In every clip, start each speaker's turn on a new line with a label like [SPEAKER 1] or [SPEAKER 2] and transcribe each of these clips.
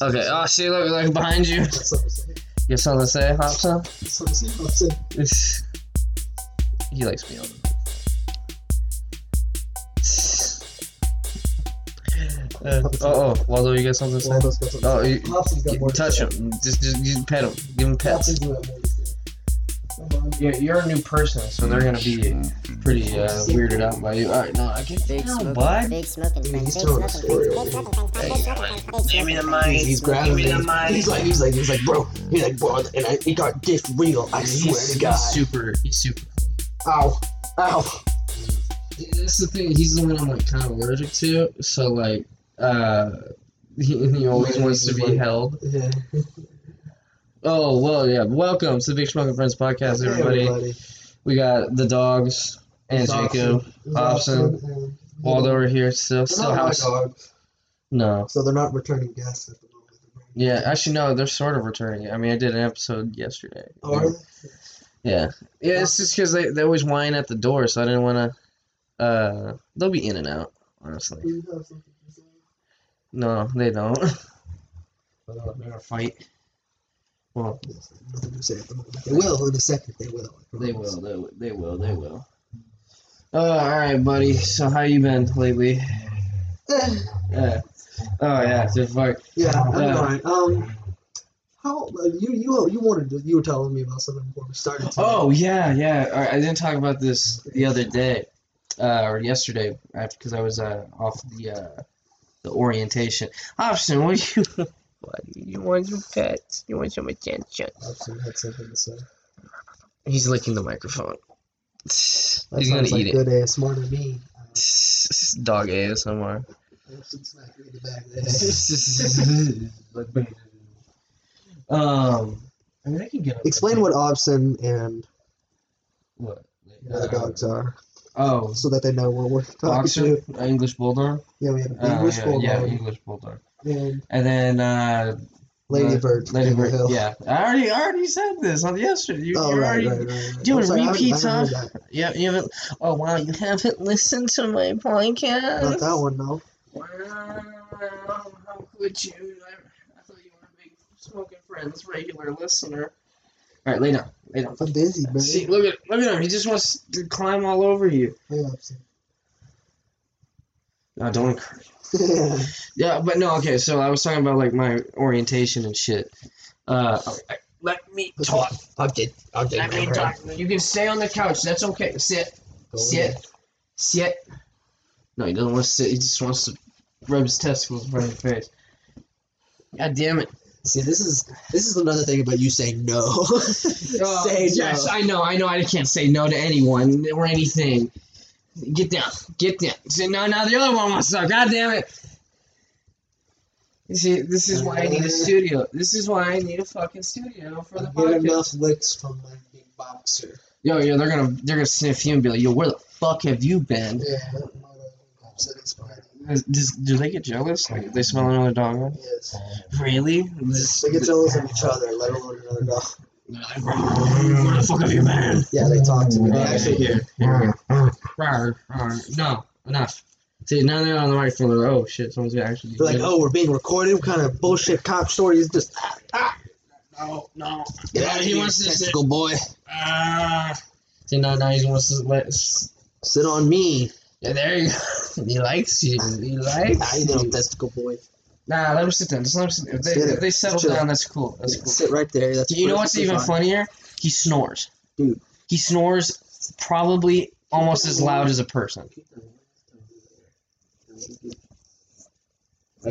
[SPEAKER 1] Okay. Oh, see, look, look behind you.
[SPEAKER 2] That's something to say.
[SPEAKER 1] You got something to say, Hobson?
[SPEAKER 2] Something to say. Hobson.
[SPEAKER 1] he likes me on the uh, oh, oh, Waldo, you got something to say?
[SPEAKER 2] Waldo's got something
[SPEAKER 1] Oh,
[SPEAKER 2] to say.
[SPEAKER 1] you,
[SPEAKER 2] Hobson's got
[SPEAKER 1] you
[SPEAKER 2] more to
[SPEAKER 1] touch
[SPEAKER 2] say.
[SPEAKER 1] him. Just, just, just pet him. Give him pets.
[SPEAKER 2] Hobson's got more to say. Come.
[SPEAKER 1] You're, you're a new person, so they're gonna be pretty uh, weirded out by you. All right, no, I can't.
[SPEAKER 3] Big
[SPEAKER 1] No,
[SPEAKER 3] smoking,
[SPEAKER 1] bud.
[SPEAKER 3] big smoking
[SPEAKER 2] Dude, he's
[SPEAKER 3] big
[SPEAKER 2] telling a
[SPEAKER 3] smoking
[SPEAKER 2] story
[SPEAKER 3] friends,
[SPEAKER 2] over here.
[SPEAKER 3] smoking friends, big smoking friends,
[SPEAKER 1] Give me the mic.
[SPEAKER 2] He's, he's grabbing
[SPEAKER 1] me
[SPEAKER 2] me.
[SPEAKER 1] the mic.
[SPEAKER 2] He's like, he's like, he's like, bro. He's like, bro, and I, it got this real. I swear
[SPEAKER 1] He's,
[SPEAKER 2] to God.
[SPEAKER 1] he's super. He's super.
[SPEAKER 2] Ow, ow.
[SPEAKER 1] That's the thing. He's the one I'm like kind of allergic to. So like, uh, he, he always wants to be
[SPEAKER 2] like-
[SPEAKER 1] held.
[SPEAKER 2] Yeah.
[SPEAKER 1] Oh well, yeah. Welcome to the Big Smoking Friends podcast,
[SPEAKER 2] Hey,
[SPEAKER 1] everybody. We got the dogs and
[SPEAKER 2] It's
[SPEAKER 1] Jacob. Hobson.
[SPEAKER 2] and-
[SPEAKER 1] Waldo are here still. Still house. No.
[SPEAKER 2] so they're not returning guests at the moment.
[SPEAKER 1] Yeah, actually no. They're sort of returning. I mean, I did an episode yesterday.
[SPEAKER 2] Oh, they?
[SPEAKER 1] Yeah. Yeah, it's just because they, they always whine at the door, so I didn't want to. Uh, they'll be in and out, honestly.
[SPEAKER 2] Do you have something to say?
[SPEAKER 1] No, they don't. They're gonna fight. Well,
[SPEAKER 2] Nothing to say at the moment. They will in a second. They will.
[SPEAKER 1] They will. They, will, they will. They will. Uh, all right, buddy. So how you been lately?
[SPEAKER 2] Eh,
[SPEAKER 1] Yeah. Oh yeah, just fuck.
[SPEAKER 2] yeah, I'm
[SPEAKER 1] Yeah.
[SPEAKER 2] alright. Um, how uh, you you you wanted to, you were telling me about something before we started. today.
[SPEAKER 1] Oh yeah, yeah. Right, I didn't talk about this the other day, uh, or yesterday, because I was uh, off the uh, the orientation. Hobson, what do you? What you want some pets? You want some attention?
[SPEAKER 2] Hobson had something to say.
[SPEAKER 1] He's licking the microphone. He's gonna
[SPEAKER 2] like
[SPEAKER 1] eat it.
[SPEAKER 2] good ASMR to me. Uh,
[SPEAKER 1] Dog ASMR.
[SPEAKER 2] Hobson smacked me in the back of the head.
[SPEAKER 1] um, I mean, I can get.
[SPEAKER 2] Explain what Hobson and
[SPEAKER 1] What?
[SPEAKER 2] the other dogs are,
[SPEAKER 1] Oh,
[SPEAKER 2] so that they know what we're talking
[SPEAKER 1] boxer,
[SPEAKER 2] to.
[SPEAKER 1] English bulldog.
[SPEAKER 2] Yeah, we have
[SPEAKER 1] Uh,
[SPEAKER 2] English
[SPEAKER 1] yeah,
[SPEAKER 2] bulldog
[SPEAKER 1] yeah, English bulldog.
[SPEAKER 2] And
[SPEAKER 1] And then uh,
[SPEAKER 2] Lady
[SPEAKER 1] the-
[SPEAKER 2] Bird.
[SPEAKER 1] Lady
[SPEAKER 2] King
[SPEAKER 1] Bird.
[SPEAKER 2] Hill.
[SPEAKER 1] Yeah, I already, I already said this on yesterday. You,
[SPEAKER 2] Oh
[SPEAKER 1] you're
[SPEAKER 2] right,
[SPEAKER 1] already,
[SPEAKER 2] right, right, right.
[SPEAKER 1] doing
[SPEAKER 2] sorry,
[SPEAKER 1] repeats,
[SPEAKER 2] I haven't
[SPEAKER 1] huh?
[SPEAKER 2] heard.
[SPEAKER 1] Yeah, you haven't. Oh wow, you haven't listened to my podcast.
[SPEAKER 2] Not that one, no.
[SPEAKER 1] Wow, how could you? I, I thought you were a big smoking friends regular listener. All right, lay down, lay down.
[SPEAKER 2] I'm busy, man.
[SPEAKER 1] See, look at look at him. He just wants to climb all over you.
[SPEAKER 2] Hobson.
[SPEAKER 1] No, don't encourage.
[SPEAKER 2] Yeah.
[SPEAKER 1] Yeah, but no, okay. So I was talking about like my orientation and shit. Uh, let me talk.
[SPEAKER 2] I did. I did.
[SPEAKER 1] Let me talk. You can stay on the couch. That's okay. Sit. Sit. Sit. No, he doesn't want to sit. He just wants to rub his testicles in front of your face. God damn it.
[SPEAKER 2] See, this is this is another thing about you saying no.
[SPEAKER 1] Uh,
[SPEAKER 2] Say
[SPEAKER 1] yes,
[SPEAKER 2] no.
[SPEAKER 1] I know. I know. I can't say no to anyone or anything. Get down. Get down. See, no, now the other one wants to. God damn it. You see, this is why I need a studio. This is why I need a fucking studio for the
[SPEAKER 2] I get
[SPEAKER 1] podcast.
[SPEAKER 2] enough licks from my big boxer.
[SPEAKER 1] Yo, yo, they're gonna they're gonna sniff you and be like, yo, where the fuck have you been?
[SPEAKER 2] Yeah, that might have upset his body.
[SPEAKER 1] Does, does- do they get jealous? Like they smell another dog?
[SPEAKER 2] Yes.
[SPEAKER 1] Really?
[SPEAKER 2] They get jealous of each other, let alone another dog.
[SPEAKER 1] Where the fuck have you been?
[SPEAKER 2] Yeah, they talk to me. They actually
[SPEAKER 1] here, here. Rawr, rawr. No, enough. See, now they're on the microphone. They're like, oh shit, someone's gonna actually.
[SPEAKER 2] They're like, oh, we're being recorded. What kind of bullshit cop story is this? Ah, ah,
[SPEAKER 1] no, no.
[SPEAKER 2] get
[SPEAKER 1] No,
[SPEAKER 2] out of
[SPEAKER 1] he
[SPEAKER 2] here,
[SPEAKER 1] wants to sit.
[SPEAKER 2] testicle boy.
[SPEAKER 1] Ah. See, now, now he wants to let.
[SPEAKER 2] Sit on me.
[SPEAKER 1] Yeah, there you go. he likes you. He likes
[SPEAKER 2] Ah, you. little testicle boy.
[SPEAKER 1] Nah, let him sit down. Just let him sit. If they,
[SPEAKER 2] Sit
[SPEAKER 1] if they settle
[SPEAKER 2] Chill.
[SPEAKER 1] down, that's cool. That's cool.
[SPEAKER 2] Sit right there. That's
[SPEAKER 1] You know what's even
[SPEAKER 2] fine.
[SPEAKER 1] funnier? He snores.
[SPEAKER 2] Dude.
[SPEAKER 1] He snores probably almost as loud as a person.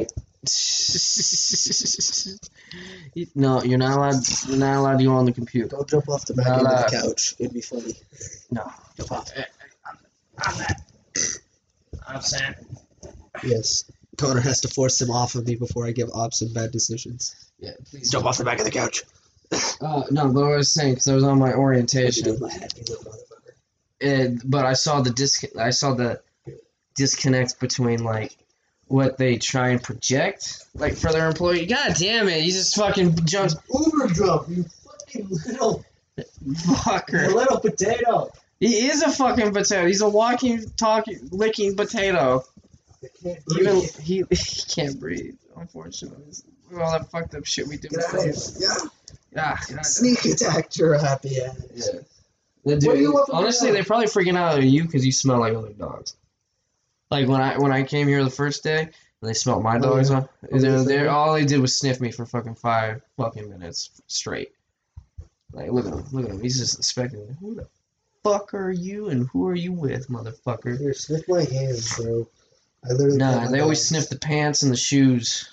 [SPEAKER 1] no, you're not allowed. You're not allowed to go on the computer.
[SPEAKER 2] Don't jump off the back of the couch. It'd be funny.
[SPEAKER 1] No, jump off. Eh, eh, I'm that. I'm saying.
[SPEAKER 2] Yes. Connor has to force him off of me before I give Hobson bad decisions.
[SPEAKER 1] Yeah, please
[SPEAKER 2] Jump off the back of the couch.
[SPEAKER 1] Uh, no, but what I was saying because I was on my orientation.
[SPEAKER 2] my hat, you little motherfucker?
[SPEAKER 1] and but I saw the disc I saw the disconnect between like what they try and project like for their employee. God damn it, he just fucking jumps
[SPEAKER 2] Uber jump, you fucking little, you
[SPEAKER 1] fucker.
[SPEAKER 2] little potato.
[SPEAKER 1] He is a fucking potato. He's a walking, talking, licking potato.
[SPEAKER 2] I can't
[SPEAKER 1] Even he he can't breathe. Unfortunately, all that fucked up shit we did
[SPEAKER 2] Get
[SPEAKER 1] with
[SPEAKER 2] out of Yeah.
[SPEAKER 1] Yeah, yeah.
[SPEAKER 2] Sneak attacked your happy ass.
[SPEAKER 1] Yeah. The
[SPEAKER 2] What do you want from
[SPEAKER 1] honestly, they're probably freaking out at you because you smell like other dogs. Like when I when I came here the first day, and they smelled my
[SPEAKER 2] Oh,
[SPEAKER 1] dogs.
[SPEAKER 2] yeah.
[SPEAKER 1] on
[SPEAKER 2] Oh,
[SPEAKER 1] They're,
[SPEAKER 2] they
[SPEAKER 1] they're all they did was sniff me for fucking five fucking minutes straight. Like look at him, look at him. He's just inspecting. me. Who the fuck are you, and who are you with, motherfucker?
[SPEAKER 2] Here, sniff my hands, bro. I literally. My
[SPEAKER 1] they always sniff the pants and the shoes.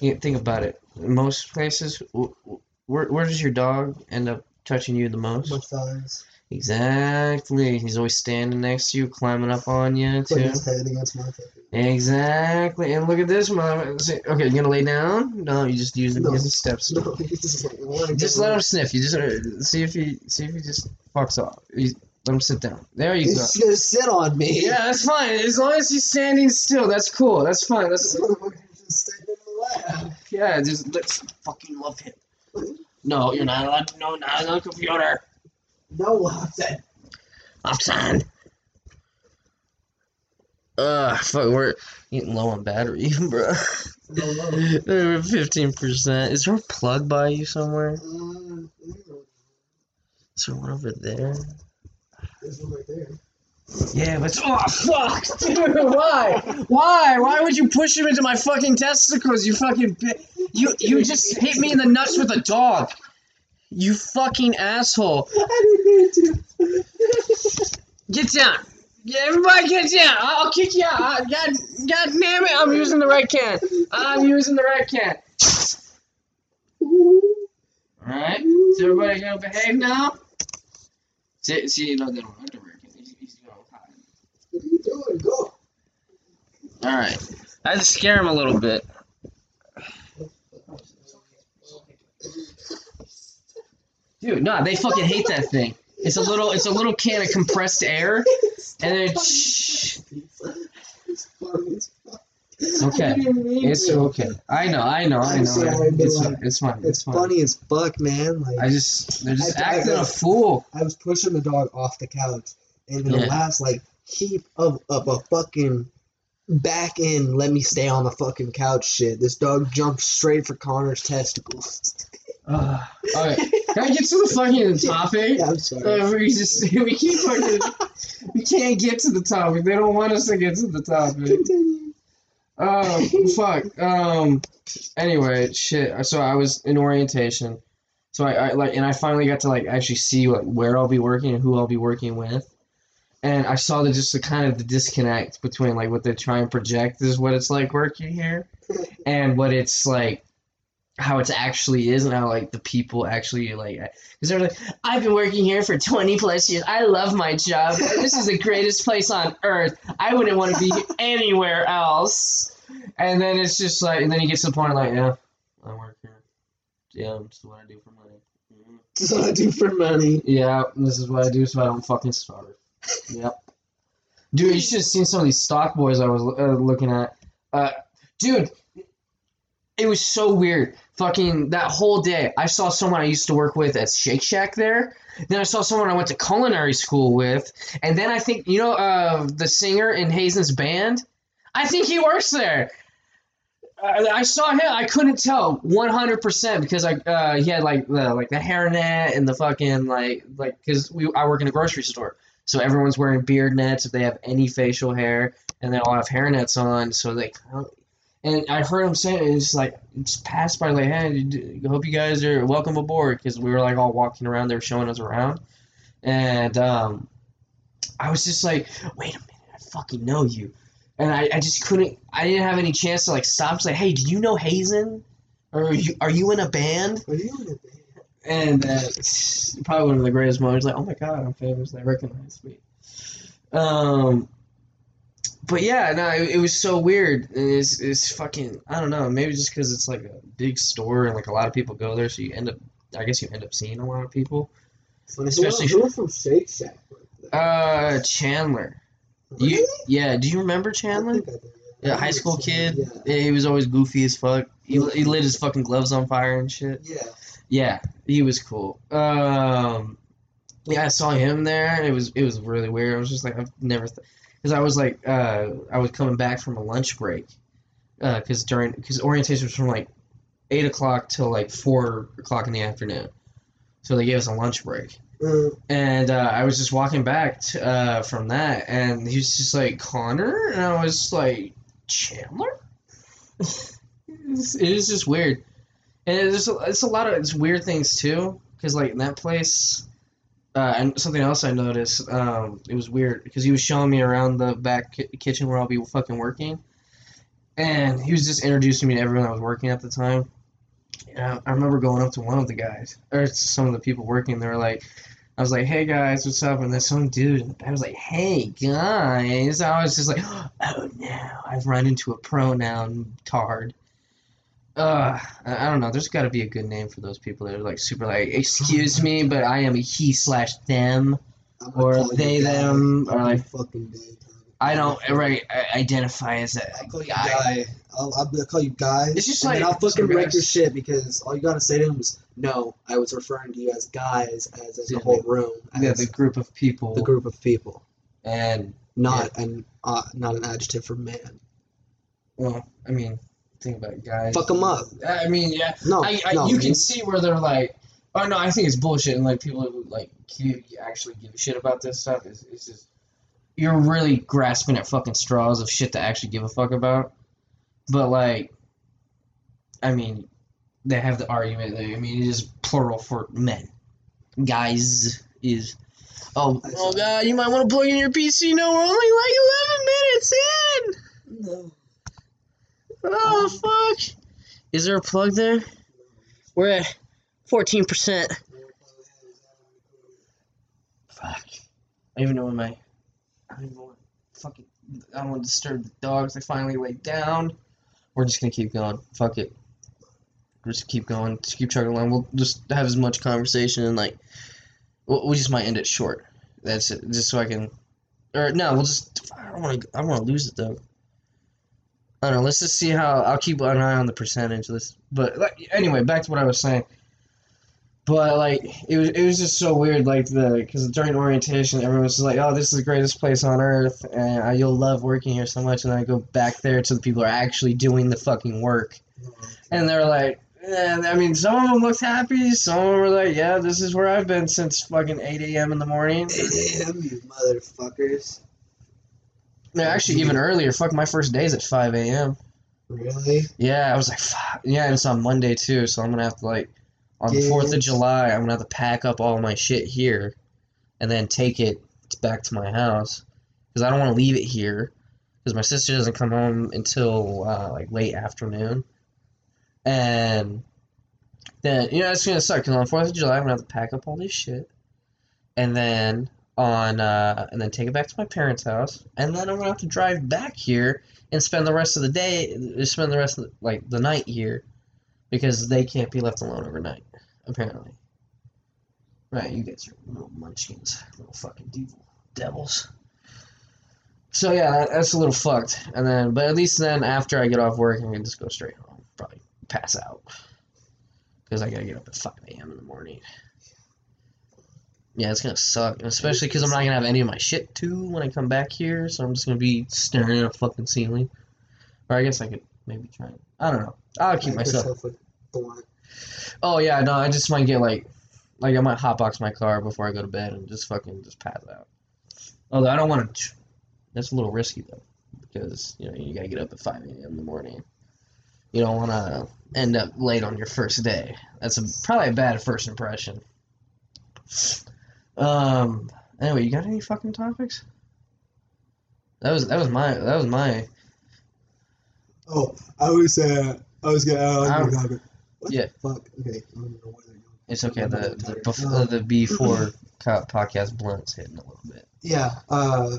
[SPEAKER 1] Yeah, think about it. In most places, wh- wh- where where does your dog end up touching you the most?
[SPEAKER 2] my thighs.
[SPEAKER 1] Exactly. He's always standing next to you, climbing up on you
[SPEAKER 2] Putting
[SPEAKER 1] too.
[SPEAKER 2] his head against my fucking.
[SPEAKER 1] Exactly. And look at this, see- Okay, you're gonna lay down? No, you just use him
[SPEAKER 2] No.
[SPEAKER 1] steps.
[SPEAKER 2] No, just like,
[SPEAKER 1] Just let him sniff. You just uh, see if he see if he just fucks off. You, let him sit down. There you go.
[SPEAKER 2] He's gonna sit on me.
[SPEAKER 1] Yeah, that's fine. As long as he's standing still, that's cool. That's fine. That's
[SPEAKER 2] just sitting in the lap.
[SPEAKER 1] yeah. Just let's fucking love him. No, you're not allowed. No, not on the computer.
[SPEAKER 2] No, I said.
[SPEAKER 1] Upside. Ugh, fuck, we're getting low on battery, bro.
[SPEAKER 2] No.
[SPEAKER 1] We're fifteen percent. Is there a plug by you somewhere?
[SPEAKER 2] Uh,
[SPEAKER 1] Is there one over there?
[SPEAKER 2] There's one right there.
[SPEAKER 1] Yeah, but oh fuck, dude, why? Why? Why would you push him into my fucking testicles? You fucking you you just hit me in the nuts with a dog. You fucking asshole.
[SPEAKER 2] I didn't mean to.
[SPEAKER 1] Get down. Yeah, everybody get down. I'll kick you out. I- God, God damn it, I'm using the right can. I'm using the right can. Alright, is everybody gonna behave now? See, see, no, they don't have the right can. He's, he's gonna hide.
[SPEAKER 2] What are you doing? Go.
[SPEAKER 1] Alright. I had to scare him a little bit. Dude, no, they fucking hate that thing. It's a little it's a little can of compressed air and then shh.
[SPEAKER 2] It's funny as fuck.
[SPEAKER 1] Okay.
[SPEAKER 2] I didn't mean
[SPEAKER 1] It's okay. I know, I know, I know.
[SPEAKER 2] sorry,
[SPEAKER 1] It's
[SPEAKER 2] like,
[SPEAKER 1] fine. It's fine.
[SPEAKER 2] It's
[SPEAKER 1] fine.
[SPEAKER 2] funny as fuck, man. Like
[SPEAKER 1] I just they're just
[SPEAKER 2] I- I-
[SPEAKER 1] acting a fool.
[SPEAKER 2] I was pushing the dog off the couch, and the
[SPEAKER 1] Yeah.
[SPEAKER 2] last like heap of, of a fucking back in, let me stay on the fucking couch shit. This dog jumped straight for Connor's testicles.
[SPEAKER 1] Ugh. okay. Can I get to the fucking topic?
[SPEAKER 2] Yeah, I'm sorry.
[SPEAKER 1] Uh, we just we keep fucking we can't get to the topic. They don't want us to get to the topic.
[SPEAKER 2] Continue.
[SPEAKER 1] Um, fuck. Um, anyway, shit. So I was in orientation. So I, I like, and I finally got to like actually see like where I'll be working and who I'll be working with. And I saw the just the kind of the disconnect between like what they try and project is what it's like working here, and what it's like, how it's actually is, and how like the people actually like. Because they're like, I've been working here for twenty plus years. I love my job. This is the greatest place on earth. I wouldn't want to be anywhere else. And then it's just like, and then he gets to the point like, yeah, I work here. Yeah, this is what I do for money. Mhm.
[SPEAKER 2] That's what I do for money.
[SPEAKER 1] Yeah, this is what I do so I don't fucking starve. Yep. Dude, you should have seen some of these stock boys I was uh, looking at. Uh, dude, it was so weird. Fucking that whole day, I saw someone I used to work with at Shake Shack there. Then I saw someone I went to culinary school with, and then I think you know uh, the singer in Hazen's band. I think he works there. I, I saw him. I couldn't tell one hundred percent because I uh, he had like the like the hairnet and the fucking like like because we I work in a grocery store, so everyone's wearing beard nets if they have any facial hair, and they all have hairnets on. So they and I heard him say it, it's like it's passed by like hey, hope you guys are welcome aboard because we were like all walking around, they were showing us around, and um, I was just like, wait a minute, I fucking know you. And I, I just couldn't. I didn't have any chance to like stop. and Say, hey, do you know Hazen? Or are you, are you in a band?
[SPEAKER 2] Are you in the band?
[SPEAKER 1] And uh, probably one of the greatest moments. Like, oh my god, I'm famous. They recognize me. Um, but yeah, no, it, it was so weird. It's, it's fucking. I don't know. Maybe just because it's like a big store and like a lot of people go there, so you end up. I guess you end up seeing a lot of people. Especially-
[SPEAKER 2] who, who from Shake Shack?
[SPEAKER 1] Uh, Chandler.
[SPEAKER 2] Really?
[SPEAKER 1] You, yeah. Do you remember
[SPEAKER 2] I
[SPEAKER 1] Chandler?
[SPEAKER 2] I did,
[SPEAKER 1] Yeah,
[SPEAKER 2] I
[SPEAKER 1] high school kid.
[SPEAKER 2] Yeah.
[SPEAKER 1] Yeah, he was always goofy as fuck. He, he lit his fucking gloves on fire and shit.
[SPEAKER 2] Yeah.
[SPEAKER 1] Yeah, he was cool. Um, yeah, I saw him there. It was it was really weird. I was just like I've never, because I was like uh I was coming back from a lunch break, because during because orientation was from like eight o'clock till like four o'clock in the afternoon. So they gave us a lunch break.
[SPEAKER 2] Mm,
[SPEAKER 1] And uh, I was just walking back t- uh, from that, and he was just like Connor, and I was like Chandler. it, was, just weird, and it's it's a lot of it's weird things too, because like in that place, uh, and something else I noticed, um, it was weird because he was showing me around the back ki- kitchen where I'll be fucking working, and he was just introducing me to everyone that was working at the time. And I, I remember going up to one of the guys, or some of the people working. They were like, I was like, "Hey guys, what's up?" And then some dude I was like, "Hey guys." I was just like, "Oh no, I've run into a pronoun tard." Uh, I I don't know. There's got to be a good name for those people that are like super like, "Excuse me, but I am a he slash them." Or they, them, or like-
[SPEAKER 2] fucking day.
[SPEAKER 1] I don't right I identify as a
[SPEAKER 2] I'll call you
[SPEAKER 1] guy.
[SPEAKER 2] guy. I'll, I'll, call you guy.
[SPEAKER 1] It's just
[SPEAKER 2] and
[SPEAKER 1] like-
[SPEAKER 2] I'll fucking wreck your shit because all you gotta say to him is, "No, I was referring to you as guys, as in
[SPEAKER 1] Yeah,
[SPEAKER 2] the whole room, as
[SPEAKER 1] Yeah, the group of people,
[SPEAKER 2] the group of people,
[SPEAKER 1] and
[SPEAKER 2] not an uh, not an adjective for man."
[SPEAKER 1] well, I mean, think about it, guys.
[SPEAKER 2] Fuck 'em up.
[SPEAKER 1] I mean, yeah,
[SPEAKER 2] No,
[SPEAKER 1] I, I
[SPEAKER 2] no,
[SPEAKER 1] you
[SPEAKER 2] man.
[SPEAKER 1] can see where they're like, oh no, I think it's bullshit, and like people who like you actually give a shit about this stuff is it's just you're really grasping at fucking straws of shit to actually give a fuck about. But like, I mean, they have the argument. That, I mean, it is plural for men. Guys is. Oh, oh god, you might want to plug in your PC. No, we're only like eleven minutes in.
[SPEAKER 2] No.
[SPEAKER 1] Oh fuck! Is there a plug there? We're at fourteen percent. Fuck! I don't even know when my. I don't even want to fucking. I don't want to disturb the dogs. They finally laid down. We're just gonna keep going. Fuck it. Just keep going. Just keep chugging along. We'll just have as much conversation and like. We'll, we just might end it short. That's it. Just so I can. Or no, we'll just. I don't want to. I don't want to lose it though. I don't know. Let's just see how. I'll keep an eye on the percentage. Let's. But like, anyway, back to what I was saying. But like, it was it was just so weird. Like the because during orientation, everyone was like, "Oh, this is the greatest place on earth, and uh, you'll love working here so much." And then I go back there to the people who are actually doing the fucking work, and they're like. Yeah, I mean, some of them looked happy. Some of them were like, "Yeah, this is where I've been since fucking 8 a.m. in the morning."
[SPEAKER 2] 8 a.m. You motherfuckers.
[SPEAKER 1] They're actually even earlier. Fuck, my first day's at 5 a.m.
[SPEAKER 2] Really?
[SPEAKER 1] Yeah, I was like, fuck. Yeah, and it's on Monday too, so I'm gonna have to like, on the Fourth of July, I'm gonna have to pack up all my shit here, and then take it back to my house, because I don't want to leave it here, because my sister doesn't come home until uh, like late afternoon, and then you know it's gonna suck because on Fourth of July I'm gonna have to pack up all this shit, and then on uh, and then take it back to my parents' house, and then I'm gonna have to drive back here and spend the rest of the day, spend the rest of the, like the night here, because they can't be left alone overnight, apparently. Right, you guys are little munchkins, little fucking devil devils. So yeah, that, that's a little fucked. And then, but at least then after I get off work, I can just go straight home, probably pass out, because I gotta get up at five a.m. in the morning. Yeah, it's gonna suck, especially because I'm not gonna have any of my shit too when I come back here. So I'm just gonna be staring at a fucking ceiling. Or I guess I could maybe try. And, I don't know. I'll keep myself.
[SPEAKER 2] yourself with blunt.
[SPEAKER 1] Oh yeah, no, I just might get like, like I might hotbox my car before I go to bed and just fucking just pass out. Although I don't want to. That's a little risky though, because you know you gotta get up at five a.m. in the morning. You don't want to end up late on your first day. That's a, probably a bad first impression. Um. Anyway, you got any fucking topics? That was that was my that was my
[SPEAKER 2] Oh, I was uh, I was gonna. Uh, I was what
[SPEAKER 1] yeah.
[SPEAKER 2] the fuck? Okay, don't know.
[SPEAKER 1] It's okay. The the
[SPEAKER 2] Tired.
[SPEAKER 1] bef-
[SPEAKER 2] Uh,
[SPEAKER 1] the B four podcast blunt's hitting a little bit.
[SPEAKER 2] Yeah. Uh,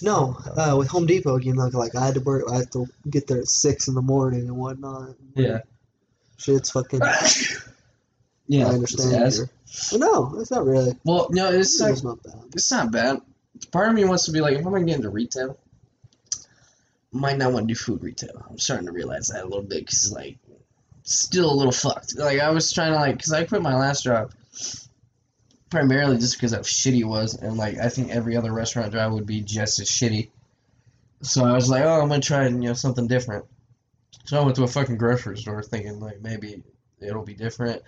[SPEAKER 2] no. Uh, with Home Depot again, like like I had to work. I had to get there at six in the morning and whatnot.
[SPEAKER 1] Yeah.
[SPEAKER 2] Shit's fucking.
[SPEAKER 1] Yeah,
[SPEAKER 2] I understand.
[SPEAKER 1] Yes.
[SPEAKER 2] your- But no, it's not really.
[SPEAKER 1] Well, no, it's like
[SPEAKER 2] It's not bad.
[SPEAKER 1] it's not bad. Part of me wants to be like, if I'm gonna get into retail, might not want to do food retail. I'm starting to realize that a little bit because like, still a little fucked. Like I was trying to like, because I quit my last job primarily just because how shitty it was, and like I think every other restaurant job would be just as shitty. So I was like, oh, I'm gonna try you know something different. So I went to a fucking grocery store thinking like maybe it'll be different,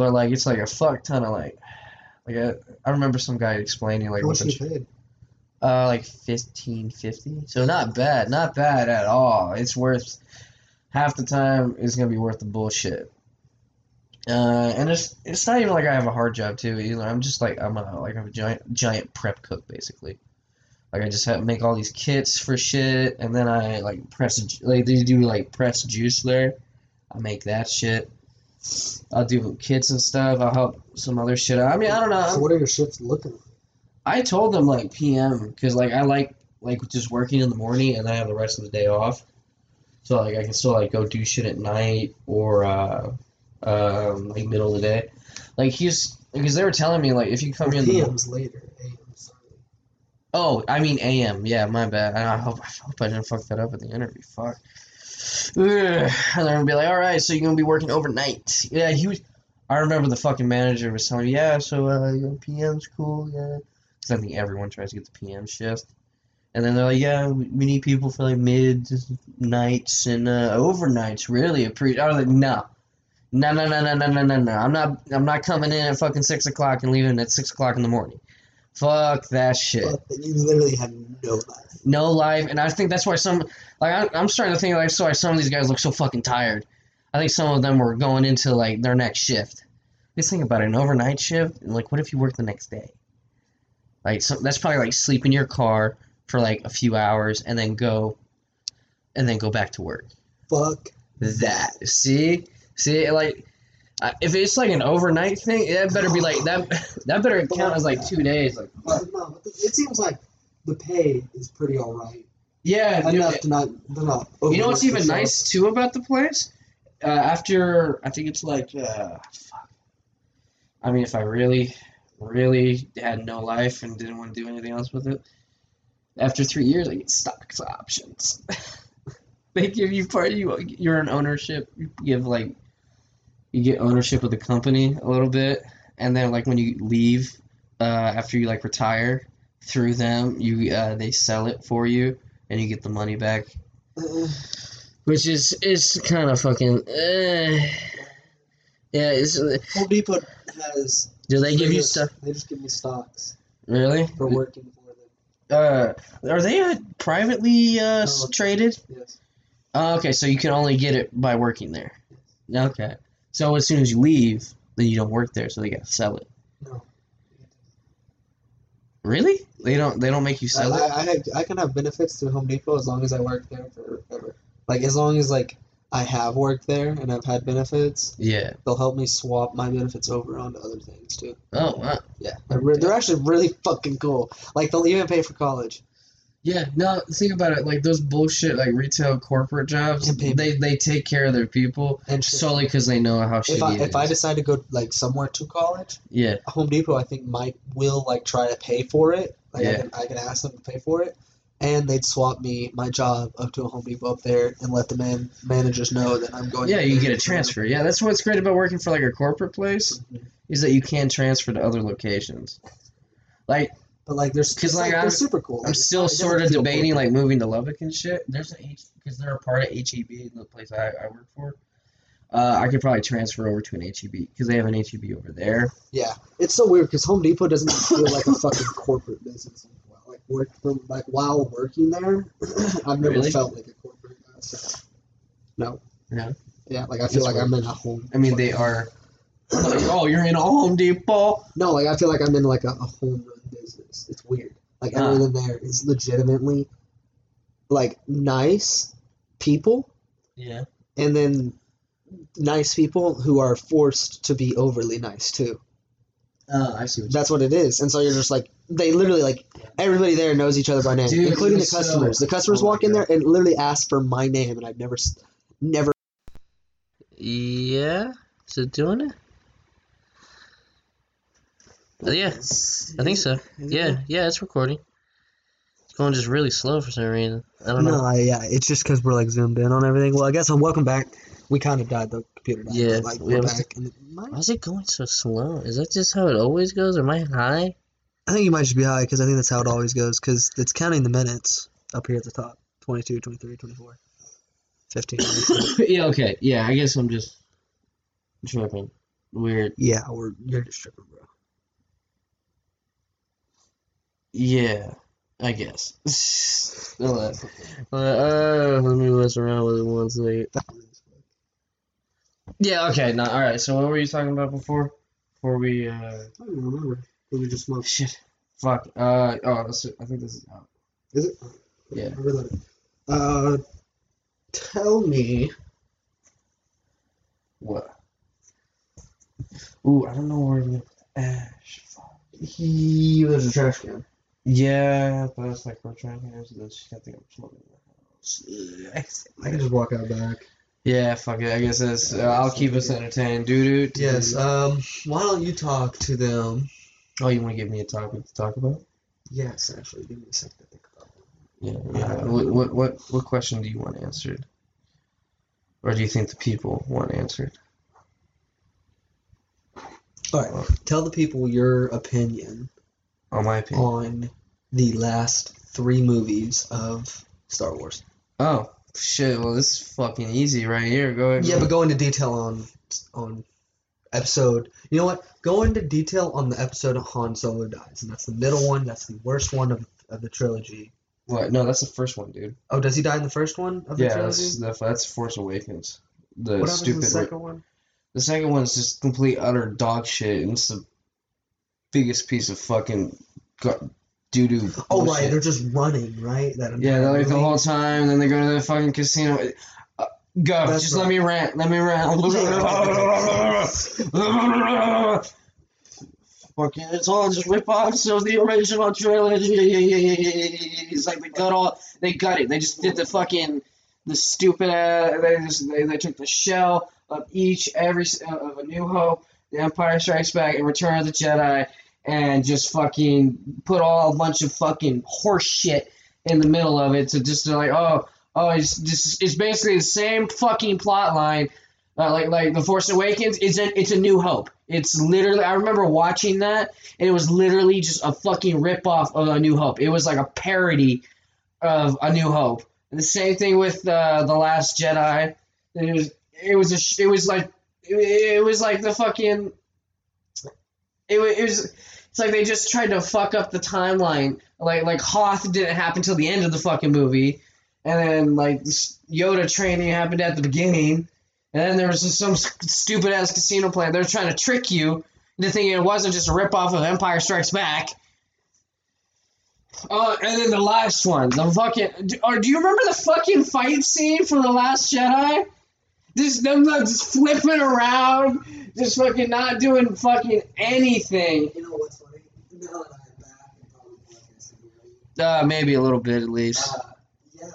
[SPEAKER 1] but like it's like a fuck ton of like, like I, I remember some guy explaining like
[SPEAKER 2] How
[SPEAKER 1] what the
[SPEAKER 2] paid?
[SPEAKER 1] uh like fifteen fifty. So not bad, not bad at all. It's worth half the time. It's gonna be worth the bullshit. Uh, and it's it's not even like I have a hard job too either. I'm just like I'm a like I'm a giant giant prep cook basically. Like I just have make all these kits for shit, and then I like press like they do like press juice there. I make that shit. I'll do kits and stuff. I'll help some other shit. out. I mean, I don't know.
[SPEAKER 2] So what are your shifts looking?
[SPEAKER 1] I told them like PM because like I like like just working in the morning and then I have the rest of the day off. So like I can still like go do shit at night or uh, um, like middle of the day. Like he's because they were telling me like if you come in the
[SPEAKER 2] PM's later. AM's
[SPEAKER 1] oh I mean AM yeah my bad I hope I hope I didn't fuck that up at the interview fuck. Ugh. And they're gonna be like, all right, so you're gonna be working overnight. Yeah, he was. I remember the fucking manager was telling me, yeah, so uh, you know, PM's cool, yeah. Because I think everyone tries to get the PM shift. And then they're like, yeah, we need people for like mid nights and uh, overnights. Really appreciate. I was like, no, no, no, no, no, no, no, no, no. I'm not. I'm not coming in at fucking six o'clock and leaving at six o'clock in the morning. Fuck that shit
[SPEAKER 2] you literally have no life.
[SPEAKER 1] no life, and I think that's why some like I, I'm starting to think like so some of these guys look so fucking tired. I think some of them were going into like their next shift. Just think about it, an overnight shift, like what if you work the next day? Like so that's probably like sleep in your car for like a few hours and then go, and then go back to work.
[SPEAKER 2] Fuck.
[SPEAKER 1] That see, see like. Uh, if it's like an overnight thing, that better be like that. That better count as like two days. Like.
[SPEAKER 2] No, but it seems like the pay is pretty alright.
[SPEAKER 1] Yeah,
[SPEAKER 2] Enough to not, to not
[SPEAKER 1] You know what's even nice too about the place? Uh, after I think it's like uh, fuck. I mean, if I really, really had no life and didn't want to do anything else with it, after three years, I get stock options. they give you part. You you're an ownership. You give like you get ownership of the company a little bit, and then like when you leave, uh, after you like retire, through them, you uh, they sell it for you, and you get the money back
[SPEAKER 2] Uh,
[SPEAKER 1] which is is kind of fucking. Uh, yeah, it's,
[SPEAKER 2] Home Depot has.
[SPEAKER 1] do they give you stuff?
[SPEAKER 2] They just give me stocks
[SPEAKER 1] Really?
[SPEAKER 2] for working for them.
[SPEAKER 1] Uh, are they uh, privately uh,
[SPEAKER 2] No.
[SPEAKER 1] traded?
[SPEAKER 2] Yes.
[SPEAKER 1] Oh, okay, so you can only get it by working there. Okay, so as soon as you leave, then you don't work there, so they gotta sell it.
[SPEAKER 2] No.
[SPEAKER 1] Really? They don't. They don't make you
[SPEAKER 2] I,
[SPEAKER 1] sell it.
[SPEAKER 2] I, I, I can have benefits through Home Depot as long as I work there forever. Like as long as like I have worked there and I've had benefits,
[SPEAKER 1] Yeah.
[SPEAKER 2] they'll help me swap my benefits over onto other things too.
[SPEAKER 1] Oh wow.
[SPEAKER 2] Yeah, they're, they're actually really fucking cool. Like they'll even pay for college.
[SPEAKER 1] Yeah, no, think about it. Like those bullshit, like retail corporate jobs, they they take care of their people
[SPEAKER 2] And
[SPEAKER 1] solely because they know how shitty
[SPEAKER 2] if I
[SPEAKER 1] it
[SPEAKER 2] if I decide to go like somewhere to college,
[SPEAKER 1] Yeah.
[SPEAKER 2] Home Depot I think might will like try to pay for it. Like I can I can ask them to pay for it, and they'd swap me my job up to a Home Depot up there and let the man managers know that I'm going.
[SPEAKER 1] Yeah, you get a transfer. Yeah, that's what's great about working for like a corporate place
[SPEAKER 2] Mhm.
[SPEAKER 1] is that you can transfer to other locations. Like
[SPEAKER 2] But like there's because
[SPEAKER 1] like,
[SPEAKER 2] like
[SPEAKER 1] I'm-
[SPEAKER 2] they're super cool.
[SPEAKER 1] I'm
[SPEAKER 2] Like,
[SPEAKER 1] still sort of debating
[SPEAKER 2] corporate.
[SPEAKER 1] like moving to Lubbock and shit. There's an H because they're a part of HEB, the place I, I work for. Uh, I could probably transfer over to an HEB because they have an HEB over there.
[SPEAKER 2] Yeah, it's so weird because Home Depot doesn't feel like a fucking corporate business. Like work from like while working there, I've never
[SPEAKER 1] Really?
[SPEAKER 2] felt like a corporate. Uh, so- no.
[SPEAKER 1] No?
[SPEAKER 2] Yeah, like I feel
[SPEAKER 1] That's
[SPEAKER 2] like I'm in a home.
[SPEAKER 1] I mean, they are. Like, oh, you're in a Home Depot.
[SPEAKER 2] No, like I feel like I'm in like a, a home business. It's weird. Like
[SPEAKER 1] Ah.
[SPEAKER 2] everything there is legitimately like nice people,
[SPEAKER 1] Yeah.
[SPEAKER 2] and then nice people who are forced to be overly nice too.
[SPEAKER 1] Oh, I see. What
[SPEAKER 2] That's what it is. And so you're just like they literally like everybody there knows each other by name,
[SPEAKER 1] Dude,
[SPEAKER 2] including the
[SPEAKER 1] was so-
[SPEAKER 2] customers. the customers
[SPEAKER 1] oh
[SPEAKER 2] walk in
[SPEAKER 1] God.
[SPEAKER 2] there and literally ask for my name, and I've never, never.
[SPEAKER 1] Yeah. Is it doing it? Oh, yeah. I think so. Yeah, yeah, it's recording. It's going just really slow for some reason. I don't know.
[SPEAKER 2] No, I, yeah, it's just because we're like zoomed in on everything. Well, I guess I'm welcome back. We kind of died. The computer died.
[SPEAKER 1] Yeah,
[SPEAKER 2] but, like
[SPEAKER 1] we
[SPEAKER 2] we're
[SPEAKER 1] have-
[SPEAKER 2] back. It
[SPEAKER 1] Why is it going so slow? Is that just how it always goes? Am I high?
[SPEAKER 2] I think you might just be high because I think that's how it always goes because it's counting the minutes up here at the top 22, 23, 24. 15
[SPEAKER 1] yeah, okay. Yeah, I guess I'm just tripping. Weird.
[SPEAKER 2] yeah, we're you're just tripping, bro.
[SPEAKER 1] Yeah, I guess. uh, uh, let me mess around with it one second. Yeah, okay. No, all right. So what were you talking about before? Before we uh
[SPEAKER 2] I don't remember. We just smoked.
[SPEAKER 1] shit. Fuck. Uh oh, this, I think this is out.
[SPEAKER 2] Is it?
[SPEAKER 1] Yeah.
[SPEAKER 2] I realized it. Uh, tell me.
[SPEAKER 1] What? Ooh, I don't know where we're gonna put the ash. Fuck.
[SPEAKER 2] He was a trash can.
[SPEAKER 1] Yeah, but it's like we're trying to then she's got to think I'm smoking in the house.
[SPEAKER 2] I can just walk out back.
[SPEAKER 1] Yeah, fuck it. I guess that's. Uh, I'll keep us entertained, doo doo.
[SPEAKER 2] Yes. Um. Why don't you talk to them?
[SPEAKER 1] Oh, you want to give me a topic to talk about?
[SPEAKER 2] Yes, actually, give me a second to think about it.
[SPEAKER 1] Yeah. Yeah. What what what, what question do you want answered? Or do you think the people want answered?
[SPEAKER 2] All right. Tell the people your opinion
[SPEAKER 1] On my opinion.
[SPEAKER 2] on the last three movies of Star Wars.
[SPEAKER 1] Oh shit! Well, this is fucking easy right here. Go ahead.
[SPEAKER 2] Yeah, but go into detail on on episode. You know what? Go into detail on the episode of Han Solo dies, and that's the middle one. That's the worst one of, of the trilogy.
[SPEAKER 1] What? No, that's the first one, dude.
[SPEAKER 2] Oh, does he die in the first one of the
[SPEAKER 1] Yeah,
[SPEAKER 2] trilogy?
[SPEAKER 1] that's the, that's Force Awakens. The
[SPEAKER 2] what
[SPEAKER 1] stupid.
[SPEAKER 2] the second one?
[SPEAKER 1] The second one's just complete utter dog shit, and it's the biggest piece of fucking doo doo.
[SPEAKER 2] Oh right, they're just running, right? That
[SPEAKER 1] Yeah, they're like the whole time, then they go to the fucking casino. Uh, go,
[SPEAKER 2] That's
[SPEAKER 1] just
[SPEAKER 2] right.
[SPEAKER 1] let me rant. Let me rant. Fucking, it's all just rip-offs of the original trilogy. It's like they got all, they got it. They just did the fucking, the stupid. Uh, they just they, they took the shell of each every uh, of a New Hope, The Empire Strikes Back, and Return of the Jedi, and just fucking put all a bunch of fucking horse shit in the middle of it to just like oh oh it's just it's basically the same fucking plot line. Uh, like like the Force Awakens, it's a it's a New Hope. It's literally I remember watching that and it was literally just a fucking rip off of a New Hope. It was like a parody of a New Hope. And the same thing with uh, the Last Jedi. It was it was a it was like it, it was like the fucking it, it was it's like they just tried to fuck up the timeline. Like like Hoth didn't happen till the end of the fucking movie, and then like Yoda training happened at the beginning, and then there was just some stupid ass casino plan. They're trying to trick you into thinking it wasn't just a rip off of Empire Strikes Back. Oh, and then the last one, the fucking. Or do you remember the fucking fight scene from the Last Jedi? Just them like, just flipping around, just fucking not doing fucking anything.
[SPEAKER 2] You know what's funny? Now that I'm back and probably podcasting,
[SPEAKER 1] Uh, maybe a little bit at least.
[SPEAKER 2] Uh, yeah.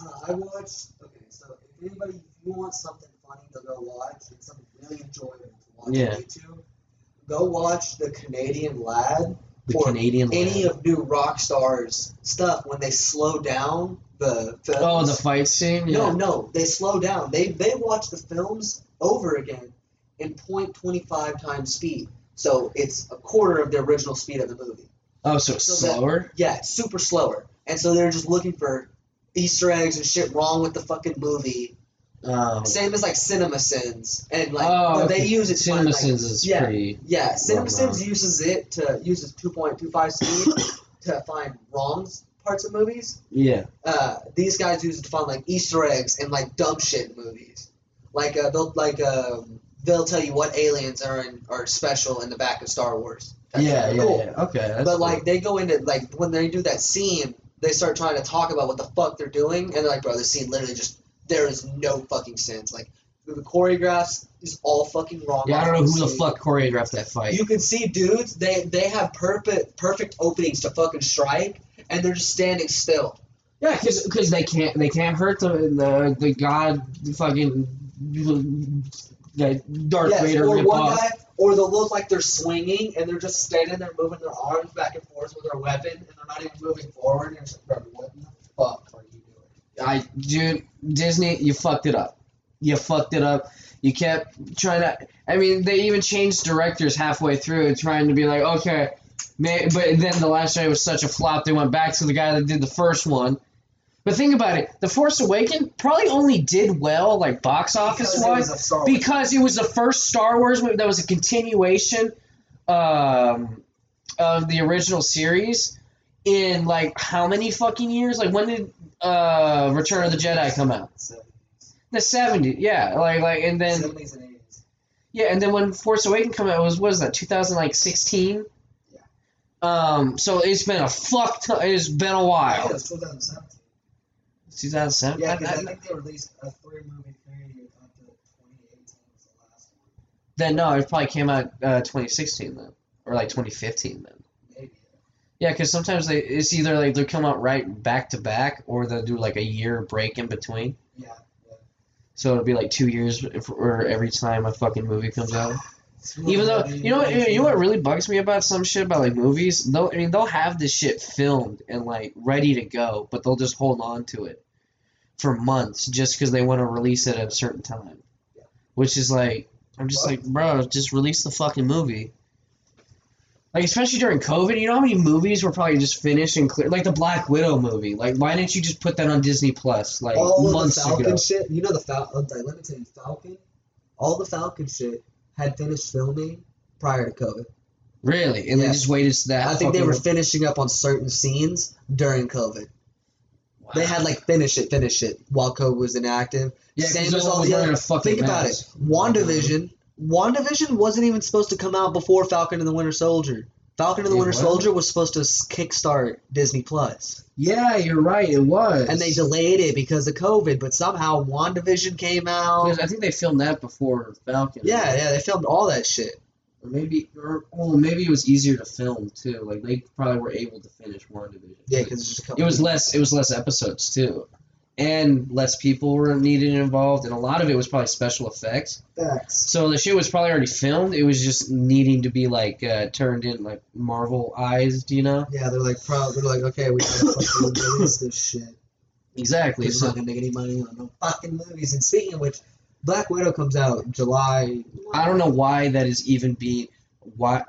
[SPEAKER 2] Uh, I watched. Okay, so if anybody, if you want something funny to go watch and something really enjoyable to watch
[SPEAKER 1] Yeah.
[SPEAKER 2] on YouTube, go watch the Canadian Lad
[SPEAKER 1] The Canadian
[SPEAKER 2] any of New Rockstars stuff when they slow down the films.
[SPEAKER 1] Oh, the fight scene.
[SPEAKER 2] No,
[SPEAKER 1] Yeah.
[SPEAKER 2] no, they slow down. They they watch the films over again in 0.25 times speed. So it's a quarter of the original speed of the movie.
[SPEAKER 1] Oh, so it's
[SPEAKER 2] So that-
[SPEAKER 1] slower.
[SPEAKER 2] Yeah, super slower. And so they're just looking for Easter eggs and shit wrong with the fucking movie.
[SPEAKER 1] Oh.
[SPEAKER 2] Same as like CinemaSins. And like
[SPEAKER 1] oh,
[SPEAKER 2] they
[SPEAKER 1] okay.
[SPEAKER 2] use it to
[SPEAKER 1] Cinema
[SPEAKER 2] like,
[SPEAKER 1] Sins is
[SPEAKER 2] yeah.
[SPEAKER 1] pretty.
[SPEAKER 2] Yeah,
[SPEAKER 1] CinemaSins
[SPEAKER 2] uses it to uses 2.25 speed to find wrong parts of movies.
[SPEAKER 1] Yeah.
[SPEAKER 2] uh, these guys use it to find like Easter eggs and like dumb shit in movies. Like uh, they'll like um, they'll tell you what aliens are in, are special in the back of Star Wars. That's
[SPEAKER 1] yeah, yeah,
[SPEAKER 2] cool.
[SPEAKER 1] yeah. Okay. That's
[SPEAKER 2] But
[SPEAKER 1] cool.
[SPEAKER 2] like they go into like when they do that scene, they start trying to talk about what the fuck they're doing, and they're like, bro, this scene literally just there is no fucking sense. Like the choreographs is all fucking wrong.
[SPEAKER 1] yeah, I don't know who the fuck choreographed that fight.
[SPEAKER 2] You can see dudes, they they have perfect perfect openings to fucking strike, and they're just standing still.
[SPEAKER 1] Yeah, because they can't they can't hurt the the, the god fucking that Darth
[SPEAKER 2] Yes,
[SPEAKER 1] Vader
[SPEAKER 2] or one
[SPEAKER 1] off.
[SPEAKER 2] guy, or they'll look like they're swinging and they're just standing there moving their arms back and forth with their weapon, and they're not even moving forward. And you're like, what the fuck are you?
[SPEAKER 1] I dude, Disney, you fucked it up. You fucked it up. You kept trying to. I mean, they even changed directors halfway through, and trying to be like, okay, may, but then the last Jedi was such a flop. They went back to the guy that did the first one. But think about it. The Force Awakens probably only did well, like box office wise,
[SPEAKER 2] was a Star Wars.
[SPEAKER 1] because it was the first Star Wars movie that was a continuation um, of the original series in like how many fucking years? Like when did uh, Return of the Jedi come out? The 70s. Yeah, like like and then
[SPEAKER 2] 70s and 80s.
[SPEAKER 1] yeah, and then when Force Awakens come out, it was what is that 2016?
[SPEAKER 2] Yeah.
[SPEAKER 1] Um, so it's been a fuck ton. It's been a
[SPEAKER 2] Yeah,
[SPEAKER 1] while.
[SPEAKER 2] it was 2017.
[SPEAKER 1] 2007.
[SPEAKER 2] Yeah,
[SPEAKER 1] I-
[SPEAKER 2] because I,
[SPEAKER 1] I-
[SPEAKER 2] think they released a three movie period to 2018 was the last one.
[SPEAKER 1] Then no, it probably came out uh, 2016 then, or like 2015 then. Yeah, because sometimes they it's either like they'll come out right back to back, or they'll do like a year break in between.
[SPEAKER 2] Yeah.
[SPEAKER 1] So it'll be like two years for every time a fucking movie comes out. Even though you know what you know what really bugs me about some shit about like movies, they'll I mean they'll have this shit filmed and like ready to go, but they'll just hold on to it for months just because they want to release it at a certain time.
[SPEAKER 2] Yeah.
[SPEAKER 1] Which is like I'm just like, bro, just release the fucking movie. Like especially during COVID, you know how many movies were probably just finished and clear, like the Black Widow movie. Like, why didn't you just put that on Disney Plus like
[SPEAKER 2] all
[SPEAKER 1] months
[SPEAKER 2] the Falcon
[SPEAKER 1] ago?
[SPEAKER 2] shit. You know the Falcon. Let me tell you, Falcon. All the Falcon shit had finished filming prior to COVID.
[SPEAKER 1] Really, and they just waited to that.
[SPEAKER 2] I think they were finishing up on certain scenes during COVID. They had like finish it, finish it while COVID was inactive.
[SPEAKER 1] yeah,
[SPEAKER 2] same as all the other- Think about it. WandaVision. WandaVision wasn't even supposed to come out before Falcon and the Winter Soldier. Falcon and the
[SPEAKER 1] It
[SPEAKER 2] Winter
[SPEAKER 1] wasn't?
[SPEAKER 2] Soldier was supposed to kickstart Disney Plus,
[SPEAKER 1] Yeah, you're right. It was.
[SPEAKER 2] and they delayed it because of COVID. But somehow WandaVision came out.
[SPEAKER 1] Because I think they filmed that before Falcon.
[SPEAKER 2] Yeah, yeah, they filmed all that shit.
[SPEAKER 1] Or maybe, or well, maybe it was easier to film too. Like they probably were able to finish WandaVision.
[SPEAKER 2] Yeah, because it's just a couple.
[SPEAKER 1] it was less. It was less episodes too, and less people were needed involved, and a lot of it was probably special effects.
[SPEAKER 2] facts.
[SPEAKER 1] So the shit was probably already filmed. It was just needing to be like uh, turned in like Marvel eyes. Do you know?
[SPEAKER 2] Yeah, they're like proud. They're like, okay, we gotta fucking release this shit.
[SPEAKER 1] Exactly.
[SPEAKER 2] We're
[SPEAKER 1] So
[SPEAKER 2] not gonna make any money on no fucking movies. And speaking of which, Black Widow comes out July.
[SPEAKER 1] I don't know why that is even being why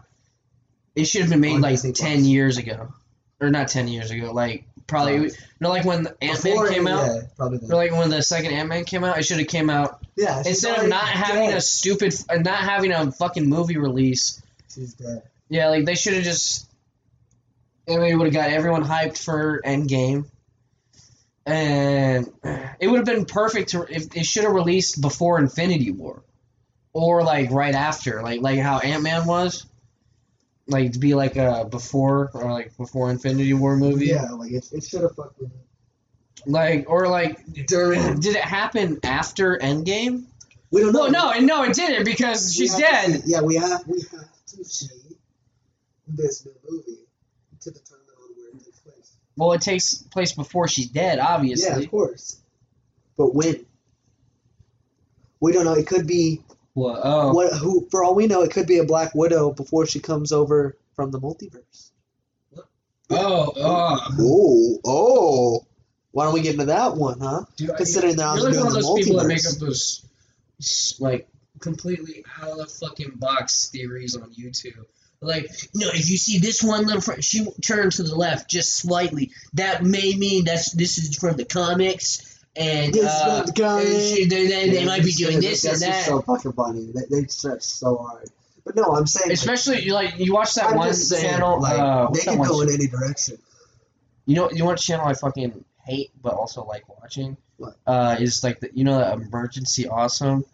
[SPEAKER 1] it should have been made like ten
[SPEAKER 2] Plus.
[SPEAKER 1] years ago, or not ten years ago. Like probably you know, like when Ant Man came out,
[SPEAKER 2] Yeah, probably.
[SPEAKER 1] or like when the second Ant Man came out, it should have came out
[SPEAKER 2] Yeah,
[SPEAKER 1] instead of not having
[SPEAKER 2] dead.
[SPEAKER 1] a stupid, uh, not having a fucking movie release.
[SPEAKER 2] She's dead.
[SPEAKER 1] Yeah, like they should have just. I mean, would have got everyone hyped for Endgame. And it would have been perfect to if it should have released before Infinity War, or like right after, like like how Ant Man was, like to be like a before or like before Infinity War movie,
[SPEAKER 2] Yeah, like it, it should have fucking.
[SPEAKER 1] like or like
[SPEAKER 2] During.
[SPEAKER 1] did it happen after Endgame?
[SPEAKER 2] We don't know.
[SPEAKER 1] Well, no, and no, it didn't because she's dead.
[SPEAKER 2] see- yeah, we have we have to see this new movie to determine on where it takes place.
[SPEAKER 1] Well, it takes place before she's dead, obviously.
[SPEAKER 2] Yeah, of course. But when? We don't know. It could be
[SPEAKER 1] Well, oh,
[SPEAKER 2] what? Who? For all we know, it could be a Black Widow before she comes over from the multiverse.
[SPEAKER 1] oh, oh.
[SPEAKER 2] Oh, oh. Why don't we get into that one, huh?
[SPEAKER 1] Dude, I-
[SPEAKER 2] Considering they're
[SPEAKER 1] You're like one of
[SPEAKER 2] the
[SPEAKER 1] those people that make up those like completely out of the fucking box theories on YouTube. Like, no, if you see this one little, fr- she turned to the left just slightly. That may mean that's this is from the comics, and
[SPEAKER 2] This
[SPEAKER 1] uh,
[SPEAKER 2] from the comics.
[SPEAKER 1] and she- they, they, they might be doing this and
[SPEAKER 2] that's just
[SPEAKER 1] that.
[SPEAKER 2] so fucking funny. They, they stretch so hard. But no, I'm saying.
[SPEAKER 1] Especially you like you watch that
[SPEAKER 2] I'm
[SPEAKER 1] one
[SPEAKER 2] just saying,
[SPEAKER 1] channel.
[SPEAKER 2] like,
[SPEAKER 1] uh,
[SPEAKER 2] they can go
[SPEAKER 1] ch-
[SPEAKER 2] in any direction.
[SPEAKER 1] You know, you know what channel I fucking hate, but also like watching.
[SPEAKER 2] What?
[SPEAKER 1] Uh, is like the you know the emergency awesome.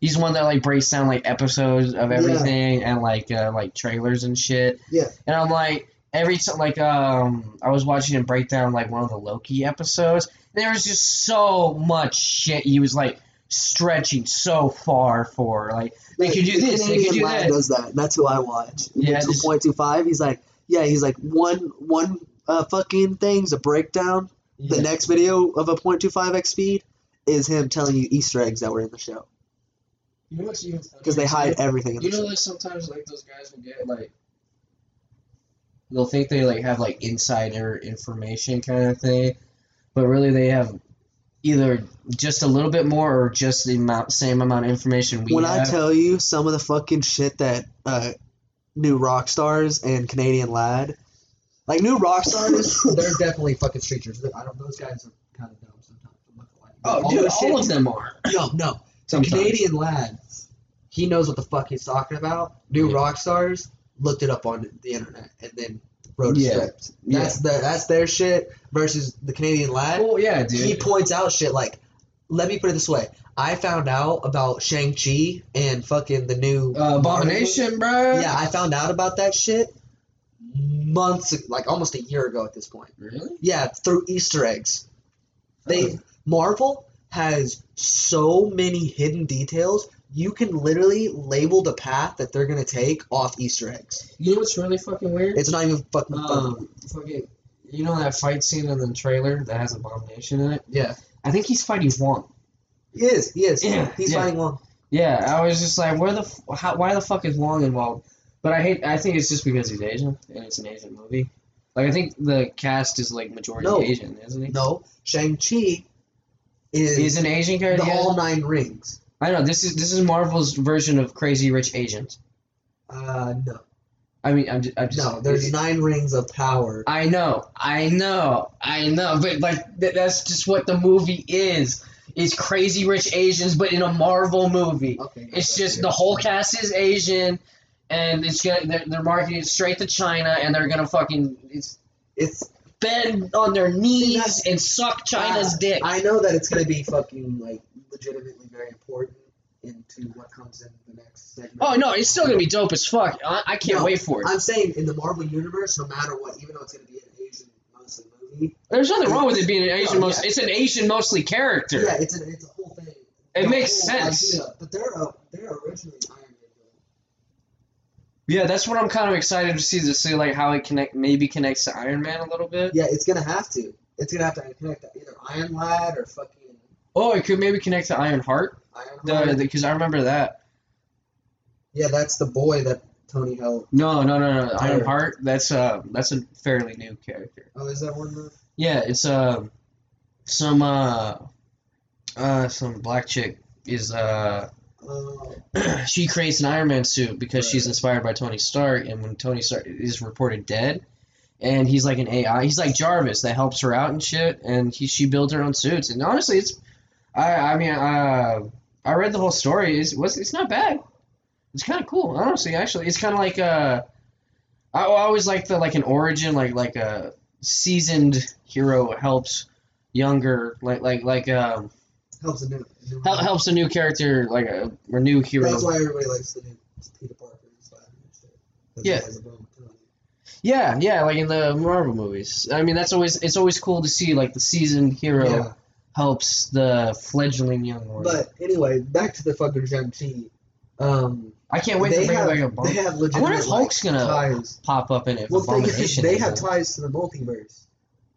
[SPEAKER 1] He's one that like breaks down like episodes of
[SPEAKER 2] Yeah.
[SPEAKER 1] everything and like uh, like trailers and shit.
[SPEAKER 2] Yeah.
[SPEAKER 1] And I'm like every time like um I was watching him break down like one of the Loki episodes. There was just so much shit he was like stretching so far for like they could do this, they could
[SPEAKER 2] Canadian
[SPEAKER 1] do that.
[SPEAKER 2] does that. That's who I watch.
[SPEAKER 1] Yeah,
[SPEAKER 2] two
[SPEAKER 1] just-
[SPEAKER 2] point two five. He's like, yeah, he's like one one uh, fucking thing's a breakdown. The next video of a 0.25 x speed is him telling you Easter eggs that were in the show
[SPEAKER 1] You know what's even funnier
[SPEAKER 2] because they hide everything in
[SPEAKER 1] You
[SPEAKER 2] the
[SPEAKER 1] know,
[SPEAKER 2] show.
[SPEAKER 1] like sometimes like those guys will get like they'll think they like have like insider information kind of thing, but really they have either just a little bit more or just the amount same amount of information we
[SPEAKER 2] when I tell you some of the fucking shit that uh, New Rockstars and Canadian lad, like New Rockstars, they're definitely fucking streeters. I don't. Those guys are kind of dumb sometimes. I'm not.
[SPEAKER 1] Oh,
[SPEAKER 2] All
[SPEAKER 1] dude,
[SPEAKER 2] this
[SPEAKER 1] all
[SPEAKER 2] shit-
[SPEAKER 1] of them are.
[SPEAKER 2] No, no. The Canadian lad, he knows what the fuck he's talking about. New
[SPEAKER 1] Yeah.
[SPEAKER 2] rock stars looked it up on the internet and then wrote a
[SPEAKER 1] Yeah.
[SPEAKER 2] script. That's the that's their shit versus the Canadian lad.
[SPEAKER 1] Oh yeah, dude.
[SPEAKER 2] he points out shit like, let me put it this way: I found out about Shang Chi and fucking the new
[SPEAKER 1] uh, Abomination, bro.
[SPEAKER 2] Yeah, I found out about that shit months, like almost a year ago at this point.
[SPEAKER 1] Really?
[SPEAKER 2] Yeah, through Easter eggs. They
[SPEAKER 1] Oh.
[SPEAKER 2] Marvel has so many hidden details. You can literally label the path that they're gonna take off Easter eggs.
[SPEAKER 1] You know what's really fucking weird?
[SPEAKER 2] It's not even fucking funny.
[SPEAKER 1] Um, fucking, you know that fight scene in the trailer that has Abomination in it?
[SPEAKER 2] Yeah,
[SPEAKER 1] I think he's fighting Wong.
[SPEAKER 2] he is. He is.
[SPEAKER 1] Yeah,
[SPEAKER 2] He's
[SPEAKER 1] yeah.
[SPEAKER 2] fighting Wong.
[SPEAKER 1] Yeah, I was just like, where the, f- how, why the fuck is Wong involved? But I hate, I think it's just because he's Asian and it's an Asian movie. Like I think the cast is like majority
[SPEAKER 2] No.
[SPEAKER 1] Asian, isn't he?
[SPEAKER 2] No, Shang Chi is
[SPEAKER 1] He's an Asian character.
[SPEAKER 2] the all nine rings.
[SPEAKER 1] I know this is this is Marvel's version of Crazy Rich Asians.
[SPEAKER 2] Uh, no,
[SPEAKER 1] I mean, I'm just, I'm just
[SPEAKER 2] no. There's nine rings of power.
[SPEAKER 1] I know, I know, I know, but like th- that's just what the movie is. It's Crazy Rich Asians, but in a Marvel movie.
[SPEAKER 2] Okay.
[SPEAKER 1] It's just the whole cast is Asian, and it's gonna they're, they're marketing it straight to China, and they're gonna fucking it's
[SPEAKER 2] It's.
[SPEAKER 1] bend on their knees and suck China's
[SPEAKER 2] uh,
[SPEAKER 1] dick.
[SPEAKER 2] I know that it's gonna be fucking like legitimately very important into what comes in the next segment.
[SPEAKER 1] oh no, it's still gonna be dope as fuck. I, I can't
[SPEAKER 2] No,
[SPEAKER 1] wait for it.
[SPEAKER 2] I'm saying in the Marvel universe, no matter what, even though it's gonna be an Asian mostly movie.
[SPEAKER 1] There's nothing wrong with it being an Asian most. It's an Asian mostly character.
[SPEAKER 2] Yeah, it's a it's a whole thing.
[SPEAKER 1] It
[SPEAKER 2] The
[SPEAKER 1] makes
[SPEAKER 2] whole
[SPEAKER 1] sense.
[SPEAKER 2] idea, but they're uh, they're originally Iron Man. villains.
[SPEAKER 1] Yeah, that's what I'm kind of excited to see to see like how it connect maybe connects to Iron Man a little bit.
[SPEAKER 2] Yeah, it's gonna have to. It's gonna have to connect to either Iron Lad or fucking
[SPEAKER 1] Oh, it could maybe connect to Iron Heart.
[SPEAKER 2] Iron
[SPEAKER 1] because I remember that.
[SPEAKER 2] yeah, that's the boy that Tony helped.
[SPEAKER 1] No, no, no, no. Iron Heart. That's uh, that's a fairly new character.
[SPEAKER 2] Oh, is that one? Of
[SPEAKER 1] Yeah, it's uh, some uh, uh, some black chick is uh,
[SPEAKER 2] uh,
[SPEAKER 1] she creates an Iron Man suit because she's inspired by Tony Stark, and when Tony Stark is reported dead, and he's like an AI, he's like Jarvis that helps her out and shit, and he she builds her own suits, and honestly, it's, I I mean uh, I read the whole story, it's was it's not bad, it's kind of cool, honestly, actually, it's kind of like uh, I, always like the like an origin, like like a seasoned hero helps younger like like like um
[SPEAKER 2] helps a new. new
[SPEAKER 1] hel- helps a new character like a, a new hero.
[SPEAKER 2] That's why everybody likes the new Peter Parker and Spider-Man shit. 'Cause he
[SPEAKER 1] Yeah.
[SPEAKER 2] has a bone with Tony.
[SPEAKER 1] Yeah, yeah, like in the Marvel movies. I mean, that's always it's always cool to see like the seasoned hero
[SPEAKER 2] Yeah.
[SPEAKER 1] Helps the fledgling young one.
[SPEAKER 2] But anyway, back to the fucking Shang-Chi. Um,
[SPEAKER 1] I can't wait
[SPEAKER 2] they
[SPEAKER 1] to bring
[SPEAKER 2] have,
[SPEAKER 1] back a
[SPEAKER 2] they
[SPEAKER 1] bump.
[SPEAKER 2] have
[SPEAKER 1] I wonder if Hulk's
[SPEAKER 2] like,
[SPEAKER 1] gonna
[SPEAKER 2] ties.
[SPEAKER 1] pop up in it.
[SPEAKER 2] Well, thing is, they have ties to the multiverse.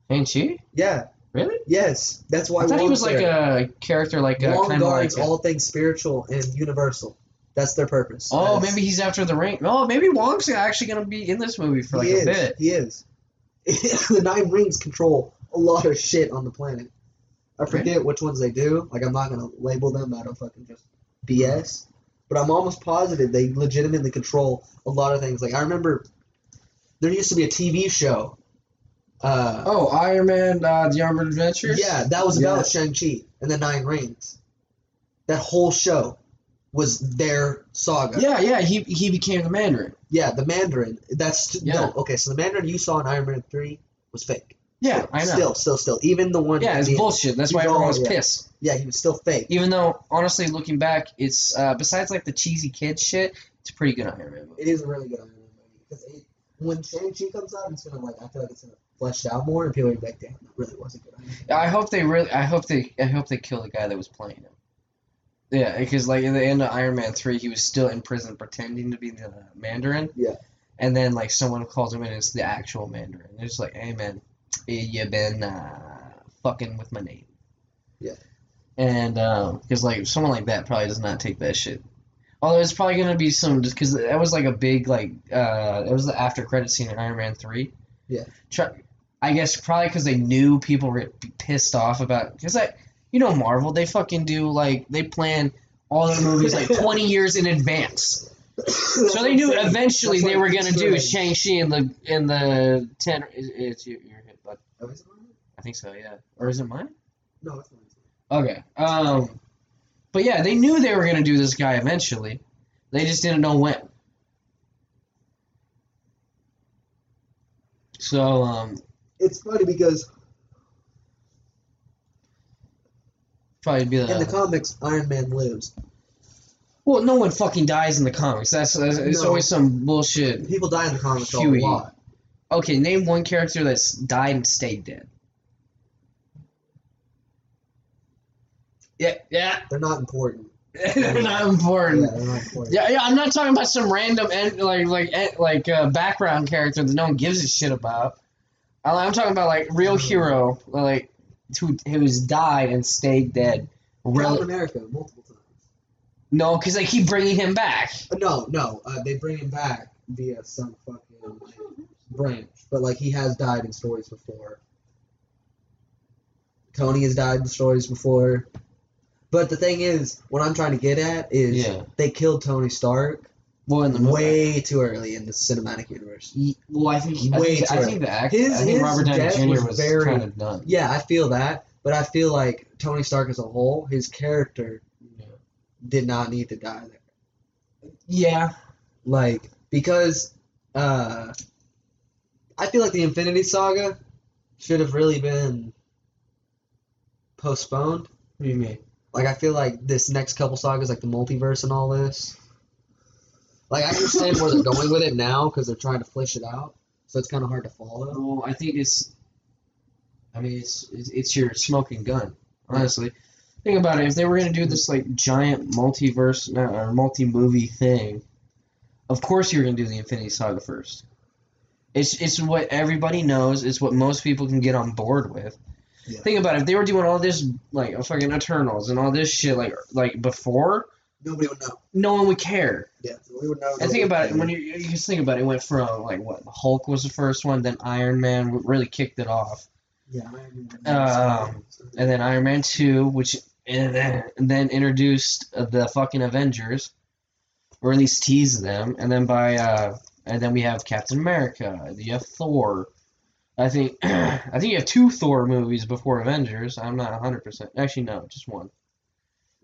[SPEAKER 1] Ain't she?
[SPEAKER 2] Yeah.
[SPEAKER 1] Really?
[SPEAKER 2] Yes. That's why
[SPEAKER 1] I thought he was like
[SPEAKER 2] there.
[SPEAKER 1] a character, like a kind of like.
[SPEAKER 2] all things spiritual and universal. That's their purpose.
[SPEAKER 1] oh,
[SPEAKER 2] That's-
[SPEAKER 1] maybe he's after the ring. Oh, maybe Wong's actually gonna be in this movie for like
[SPEAKER 2] he
[SPEAKER 1] a
[SPEAKER 2] is.
[SPEAKER 1] bit.
[SPEAKER 2] He is. the Nine Rings control a lot of shit on the planet. I forget which ones they do. Like I'm not gonna label them out of fucking just BS. But I'm almost positive they legitimately control a lot of things. Like I remember there used to be a TV show. Uh,
[SPEAKER 1] Oh, Iron Man, uh, the Armored Adventures.
[SPEAKER 2] yeah, that was
[SPEAKER 1] Yeah.
[SPEAKER 2] about Shang-Chi and the Nine Rings. That whole show was their saga.
[SPEAKER 1] Yeah, yeah. He he became the Mandarin.
[SPEAKER 2] Yeah, the Mandarin. That's
[SPEAKER 1] Yeah.
[SPEAKER 2] no. Okay, so the Mandarin you saw in Iron Man three was fake.
[SPEAKER 1] Yeah, I know.
[SPEAKER 2] Still, still, still. Even the one.
[SPEAKER 1] yeah, it's bullshit. That's why everyone
[SPEAKER 2] all-
[SPEAKER 1] was
[SPEAKER 2] yeah.
[SPEAKER 1] pissed.
[SPEAKER 2] Yeah, he was still fake.
[SPEAKER 1] Even though, honestly, looking back, it's uh, besides like the cheesy kid shit, it's a pretty good Iron Man movie.
[SPEAKER 2] It is a really good Iron Man movie because it, when Shang Chi comes out, it's gonna like I feel like it's gonna flesh out more, and people are like, "Damn, that really was a good Iron Man."
[SPEAKER 1] I hope they really, I hope they, I hope they kill the guy that was playing him. Yeah, because like in the end of Iron Man three, he was still in prison pretending to be the Mandarin.
[SPEAKER 2] Yeah.
[SPEAKER 1] And then like someone calls him in, and it's the actual Mandarin. They're just like, "Hey man, you been uh, fucking with my name."
[SPEAKER 2] Yeah.
[SPEAKER 1] And because like someone like that probably does not take that shit. Although it's probably gonna be some just because that was like a big like uh it was the after credit scene in Iron Man three.
[SPEAKER 2] Yeah.
[SPEAKER 1] Try, I guess probably because they knew people were pissed off about because like you know Marvel they fucking do like they plan all their movies like twenty years in advance. So they knew eventually they were gonna do Shang Chi in the in the ten. It's your, your.
[SPEAKER 2] Oh, is it mine?
[SPEAKER 1] I think so, yeah. Or is it mine?
[SPEAKER 2] No, it's not.
[SPEAKER 1] Okay. Um, but yeah, they knew they were gonna do this guy eventually. They just didn't know when. So um,
[SPEAKER 2] It's funny because
[SPEAKER 1] probably be the,
[SPEAKER 2] in the comics, Iron Man lives.
[SPEAKER 1] well, no one fucking dies in the comics. That's, that's it's
[SPEAKER 2] No.
[SPEAKER 1] always some bullshit.
[SPEAKER 2] People die in the comics a lot.
[SPEAKER 1] Okay, name one character that's died and stayed dead. Yeah, yeah,
[SPEAKER 2] They're not important.
[SPEAKER 1] they're not
[SPEAKER 2] Yeah,
[SPEAKER 1] important.
[SPEAKER 2] they're not important.
[SPEAKER 1] Yeah, yeah, I'm not talking about some random en- like like en- like uh, background character that no one gives a shit about. I'm talking about like real hero, like who who's died and stayed dead. Rel-
[SPEAKER 2] America multiple times.
[SPEAKER 1] no, because they keep bringing him back.
[SPEAKER 2] Uh, no, no, uh, they bring him back via some fucking like, branch, but like he has died in stories before. Tony has died in stories before. But the thing is, what I'm trying to get at is
[SPEAKER 1] Yeah.
[SPEAKER 2] they killed Tony Stark
[SPEAKER 1] Well, in the movie.
[SPEAKER 2] way too early in the cinematic universe.
[SPEAKER 1] Well, I think I
[SPEAKER 2] Way
[SPEAKER 1] think,
[SPEAKER 2] too
[SPEAKER 1] I
[SPEAKER 2] early.
[SPEAKER 1] think the actor,
[SPEAKER 2] His-
[SPEAKER 1] I think
[SPEAKER 2] his
[SPEAKER 1] Robert Downey Jr.
[SPEAKER 2] was very-
[SPEAKER 1] kind of done.
[SPEAKER 2] Yeah, I feel that, but I feel like Tony Stark as a whole, his character did not need to die there.
[SPEAKER 1] Yeah.
[SPEAKER 2] Like because uh I feel like the Infinity Saga should have really been postponed.
[SPEAKER 1] What do you mean?
[SPEAKER 2] Like I feel like this next couple sagas, like the multiverse and all this. Like I understand where they're going with it now because they're trying to flesh it out, so it's kind of hard to follow.
[SPEAKER 1] Well, I think it's. I mean, it's it's, it's your smoking gun. Honestly, think about it. If they were gonna do this like giant multiverse or multi-movie thing, of course you're gonna do the Infinity Saga first. It's it's what everybody knows. It's what most people can get on board with.
[SPEAKER 2] Yeah.
[SPEAKER 1] Think about it. If they were doing all this like fucking Eternals and all this shit like like before,
[SPEAKER 2] Nobody would know.
[SPEAKER 1] no one would care.
[SPEAKER 2] Yeah, we would know.
[SPEAKER 1] And think about it when you you just think about it. It went from like what Hulk was the first one, then Iron Man really kicked it off.
[SPEAKER 2] Yeah.
[SPEAKER 1] Um, and then Iron Man two, which and then, and then introduced the fucking Avengers, or at least teased them, and then by uh, and then we have Captain America, you have Thor. I think I think you have two Thor movies before Avengers. I'm not hundred percent. Actually, no, just one,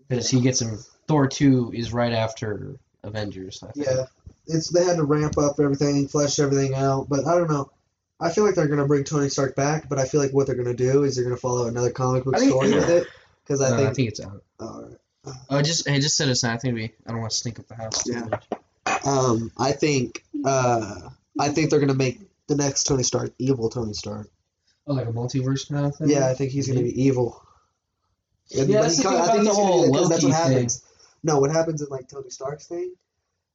[SPEAKER 1] because he gets him. Thor two is right after Avengers. I think.
[SPEAKER 2] Yeah, it's they had to ramp up everything, flesh everything out. But I don't know. I feel like they're gonna bring Tony Stark back, but I feel like what they're gonna do is they're gonna follow another comic book
[SPEAKER 1] think-
[SPEAKER 2] story with it. Because I
[SPEAKER 1] Uh,
[SPEAKER 2] think,
[SPEAKER 1] I think it's out.
[SPEAKER 2] all right.
[SPEAKER 1] Oh, just hey, just set aside. I think we. I don't want to stink up the house. too
[SPEAKER 2] Yeah.
[SPEAKER 1] much.
[SPEAKER 2] Um, I think, uh, I think they're gonna make the next Tony Stark evil Tony Stark.
[SPEAKER 1] Oh, like a multiverse kind of thing.
[SPEAKER 2] Yeah, I think he's gonna be evil. And-
[SPEAKER 1] Yeah, that's
[SPEAKER 2] he
[SPEAKER 1] the
[SPEAKER 2] co-
[SPEAKER 1] thing
[SPEAKER 2] I think
[SPEAKER 1] the whole
[SPEAKER 2] do that's what
[SPEAKER 1] Loki thing.
[SPEAKER 2] No, what happens in like Tony Stark's thing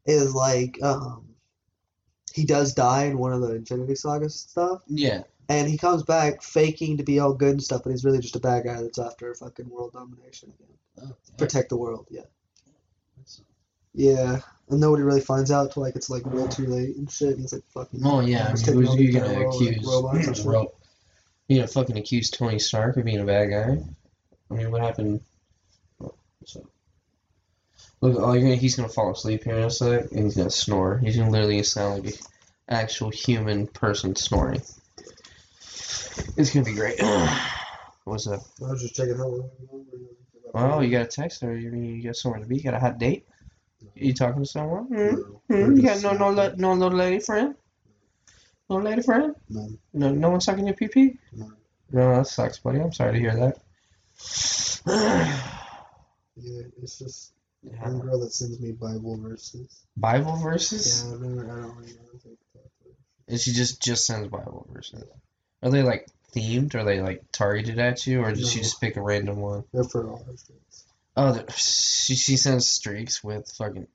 [SPEAKER 2] is like um, he does die in one of the Infinity Saga stuff.
[SPEAKER 1] Yeah.
[SPEAKER 2] And he comes back faking to be all good and stuff, but he's really just a bad guy that's after fucking world domination again. Protect the world, yeah. Yeah. And nobody really finds out till like it's like way too late and shit. And it's like fucking.
[SPEAKER 1] Oh yeah. I mean, who's you gonna
[SPEAKER 2] like,
[SPEAKER 1] accuse? Ro- you gonna fucking accuse Tony Stark of being a bad guy? I mean, what happened? So, look, oh, you're gonna, he's gonna fall asleep here in a sec, and he's gonna snore. He's gonna literally sound like an actual human person snoring. It's gonna be great. What's up?
[SPEAKER 2] I was just checking how.
[SPEAKER 1] Oh, you got a text or you mean you got somewhere to be? You got a hot date? You talking to someone? Hmm?
[SPEAKER 2] No,
[SPEAKER 1] Hmm? You got no no le- no little lady friend? No lady friend?
[SPEAKER 2] No,
[SPEAKER 1] No no one sucking your pee pee?
[SPEAKER 2] no.
[SPEAKER 1] No, that sucks, buddy. I'm sorry to hear that.
[SPEAKER 2] Yeah, it's just
[SPEAKER 1] Yeah.
[SPEAKER 2] one girl that sends me Bible verses.
[SPEAKER 1] Bible verses?
[SPEAKER 2] Yeah, I don't really know.
[SPEAKER 1] And she just just sends Bible verses. Are they like themed? Are they like targeted at you, or does she just pick a random one?
[SPEAKER 2] They're for all her things.
[SPEAKER 1] Oh, she she sends streaks with fucking.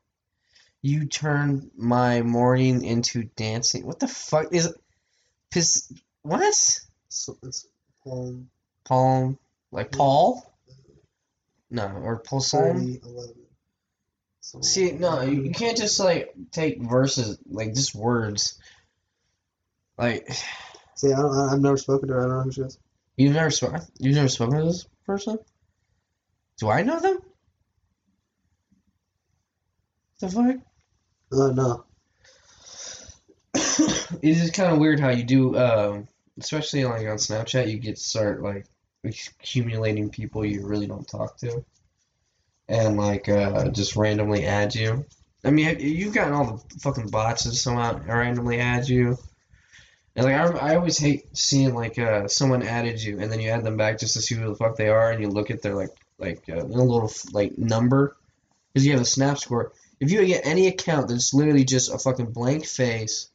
[SPEAKER 1] You turned my morning into dancing. What the fuck is? Piss. What?
[SPEAKER 2] So it's Psalm
[SPEAKER 1] Palm like
[SPEAKER 2] Yeah.
[SPEAKER 1] Paul? No, or Paul Psalm.
[SPEAKER 2] So,
[SPEAKER 1] See, no, you, can't just like take verses like just words. Like
[SPEAKER 2] See, I don't, I've never spoken to her. I don't know who she is.
[SPEAKER 1] you've never spoken. You've never spoken to this person. Do I know them? The fuck?
[SPEAKER 2] Uh, no.
[SPEAKER 1] it is kind of weird how you do, um, especially like on Snapchat, you get start like accumulating people you really don't talk to, and like uh, just randomly add you. I mean, you've gotten all the fucking bots that somehow randomly add you. And like I, I always hate seeing like uh someone added you and then you add them back just to see who the fuck they are and you look at their like like uh, their little like number because you have a snap score. If you get any account that's literally just a fucking blank face,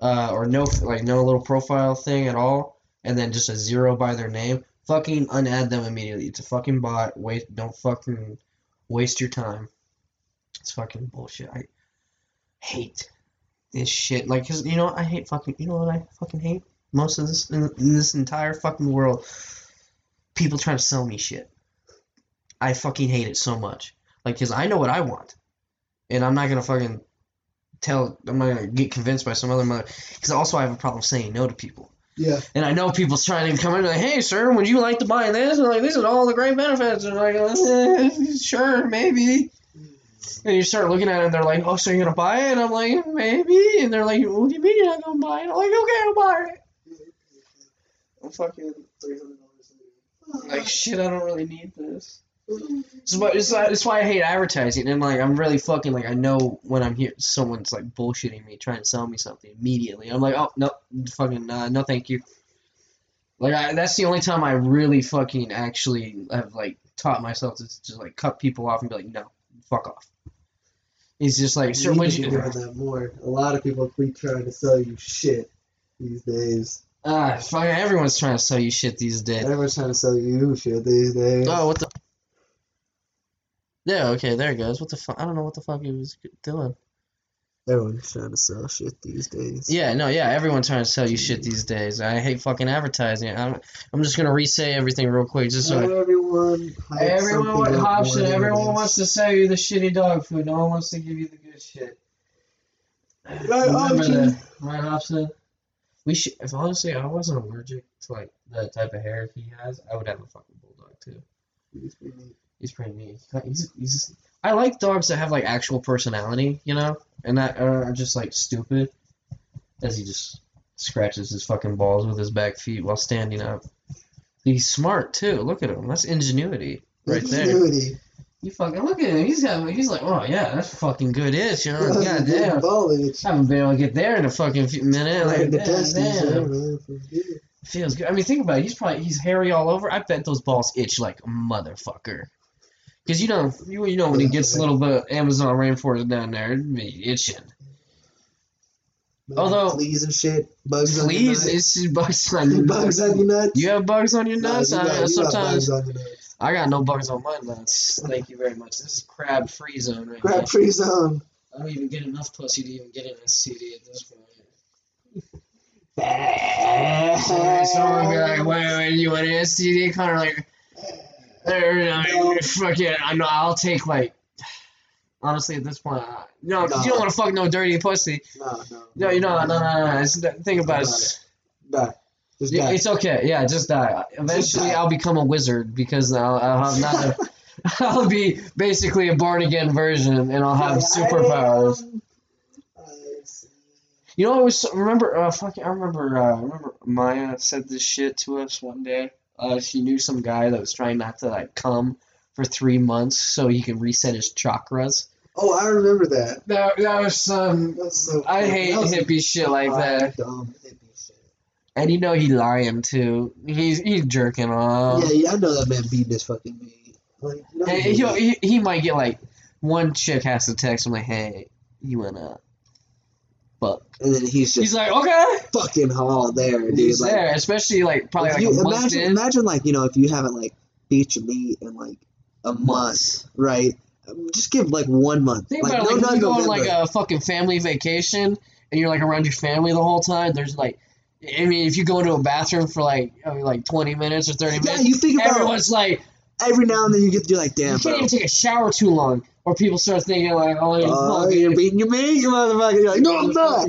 [SPEAKER 1] uh, or no like no little profile thing at all, and then just a zero by their name, fucking unadd them immediately. It's a fucking bot. Wait, don't fucking waste your time. It's fucking bullshit. I hate this shit. Like, cause you know what? I hate fucking. You know what I fucking hate most of this in, in this entire fucking world. People trying to sell me shit. I fucking hate it so much. Like, cause I know what I want, and I'm not gonna fucking tell. I'm not gonna get convinced by some other mother. Cause also I have a problem saying no to people.
[SPEAKER 2] Yeah.
[SPEAKER 1] And I know people's trying to come in like, hey, sir, would you like to buy this? And like, these are all the great benefits. And like, eh, sure, maybe. And you start looking at it, and they're like, oh, so you're going to buy it? And I'm like, maybe. And they're like, what do you mean you're not going to buy it? I'm like, okay, I'll buy it. I'm fucking three hundred dollars. like, shit, I don't really need this. This is, why, this, is why, this is why I hate advertising. And like, I'm really fucking like, I know when I'm here, someone's like bullshitting me, trying to sell me something immediately. I'm like, oh no, fucking uh, no, thank you. Like, I, that's the only time I really fucking actually have like taught myself to just like cut people off and be like, no, fuck off. He's just like, sir, would you?
[SPEAKER 2] doing that more. A lot of people keep trying to sell you shit these days.
[SPEAKER 1] Ah, fucking everyone's trying to sell you shit these days.
[SPEAKER 2] Everyone's trying to sell you shit these days.
[SPEAKER 1] Oh, what the? Yeah, okay, there it goes. What the fuck? I don't know what the fuck he was doing.
[SPEAKER 2] Everyone's trying to sell shit these days.
[SPEAKER 1] Yeah, no, yeah, everyone's trying to sell you shit these days. I hate fucking advertising. I'm, I'm just gonna re-say everything real quick, just so.
[SPEAKER 2] Everyone,
[SPEAKER 1] everyone,
[SPEAKER 2] something
[SPEAKER 1] wa-
[SPEAKER 2] up
[SPEAKER 1] Hobson, everyone wants to sell you the shitty dog food. No one wants to give you the good shit.
[SPEAKER 2] Right,
[SPEAKER 1] Remember right, Hobson? We should. If honestly, I wasn't allergic to like the type of hair he has, I would have a fucking bulldog too. He's pretty neat. He's, he's I like dogs that have like actual personality, you know, and that uh, are just like stupid. As he just scratches his fucking balls with his back feet while standing up. He's smart too. Look at him. That's ingenuity right there.
[SPEAKER 2] Ingenuity.
[SPEAKER 1] You fucking look at him. He's got. He's like, oh yeah, that's fucking good itch. You know, goddamn. I haven't been able to get there in a fucking few minute.
[SPEAKER 2] Right
[SPEAKER 1] Like,
[SPEAKER 2] the
[SPEAKER 1] damn, damn.
[SPEAKER 2] feels good.
[SPEAKER 1] Feels good. I mean, think about it. He's probably he's hairy all over. I bet those balls itch like a motherfucker. Cause you know, you, you know when he gets a little bit Amazon rainforest down there, it'd be itching.
[SPEAKER 2] Man,
[SPEAKER 1] Although-
[SPEAKER 2] fleas and shit, bugs on your nuts.
[SPEAKER 1] it's bugs on your
[SPEAKER 2] bugs on your nuts.
[SPEAKER 1] You have bugs on your nuts.
[SPEAKER 2] you
[SPEAKER 1] I
[SPEAKER 2] got-
[SPEAKER 1] mean,
[SPEAKER 2] you got
[SPEAKER 1] sometimes
[SPEAKER 2] bugs on your nuts.
[SPEAKER 1] I got no bugs on my nuts. Thank you very much. This is crab free zone right
[SPEAKER 2] Crab
[SPEAKER 1] now.
[SPEAKER 2] free zone.
[SPEAKER 1] I don't even get enough pussy to even get an STD at this point.
[SPEAKER 2] Sorry,
[SPEAKER 1] Someone be like, wait, wait, you want an STD? Kind of like, er, I mean, fuck it. I know. I'll take like. Honestly, at this point, uh, no, 'cause you don't want to fuck no dirty pussy.
[SPEAKER 2] No, no.
[SPEAKER 1] No, you know, no, no, no. no. It's, the thing about it. is-
[SPEAKER 2] Die. Just
[SPEAKER 1] Yeah,
[SPEAKER 2] die.
[SPEAKER 1] it's okay. Yeah, just die. Eventually,
[SPEAKER 2] die.
[SPEAKER 1] I'll become a wizard because I'll, I'll have not. A, I'll be basically a born again version, and I'll have superpowers. You know, I was remember. Uh, fucking, I remember. Uh, I remember Maya said this shit to us one day. Uh, she knew some guy that was trying not to like come for three months so he can reset his chakras.
[SPEAKER 2] Oh, I remember that.
[SPEAKER 1] That that was some.
[SPEAKER 2] That's so.
[SPEAKER 1] I
[SPEAKER 2] funny.
[SPEAKER 1] hate
[SPEAKER 2] That was
[SPEAKER 1] hippie shit like that.
[SPEAKER 2] Dumb hippie shit.
[SPEAKER 1] And you know he lying too. He's he's jerking off.
[SPEAKER 2] yeah, yeah, I know that man beating his fucking meat. Like, you
[SPEAKER 1] he'll, he he might get like one chick has to text him like, "Hey, you wanna fuck?"
[SPEAKER 2] and then he's just
[SPEAKER 1] He's like, "Okay."
[SPEAKER 2] fucking all there, dude.
[SPEAKER 1] He's
[SPEAKER 2] like,
[SPEAKER 1] there, especially like probably like
[SPEAKER 2] you,
[SPEAKER 1] a month
[SPEAKER 2] imagine,
[SPEAKER 1] in.
[SPEAKER 2] imagine like you know if you haven't like beat your meat in like a month, right? Just give like one month.
[SPEAKER 1] Think
[SPEAKER 2] like,
[SPEAKER 1] about it,
[SPEAKER 2] no,
[SPEAKER 1] like you go on like a fucking family vacation and you're like around your family the whole time. There's like, I mean, if you go into a bathroom for like I mean, like 20 minutes or 30
[SPEAKER 2] yeah,
[SPEAKER 1] minutes,
[SPEAKER 2] you think about
[SPEAKER 1] everyone's like,
[SPEAKER 2] every now and then you get you're like, damn,
[SPEAKER 1] you can't
[SPEAKER 2] bro.
[SPEAKER 1] even take a shower too long, or people start thinking like, "Oh, you're
[SPEAKER 2] Oh, you're beating your meat, you motherfucker. You're like, no, I'm not.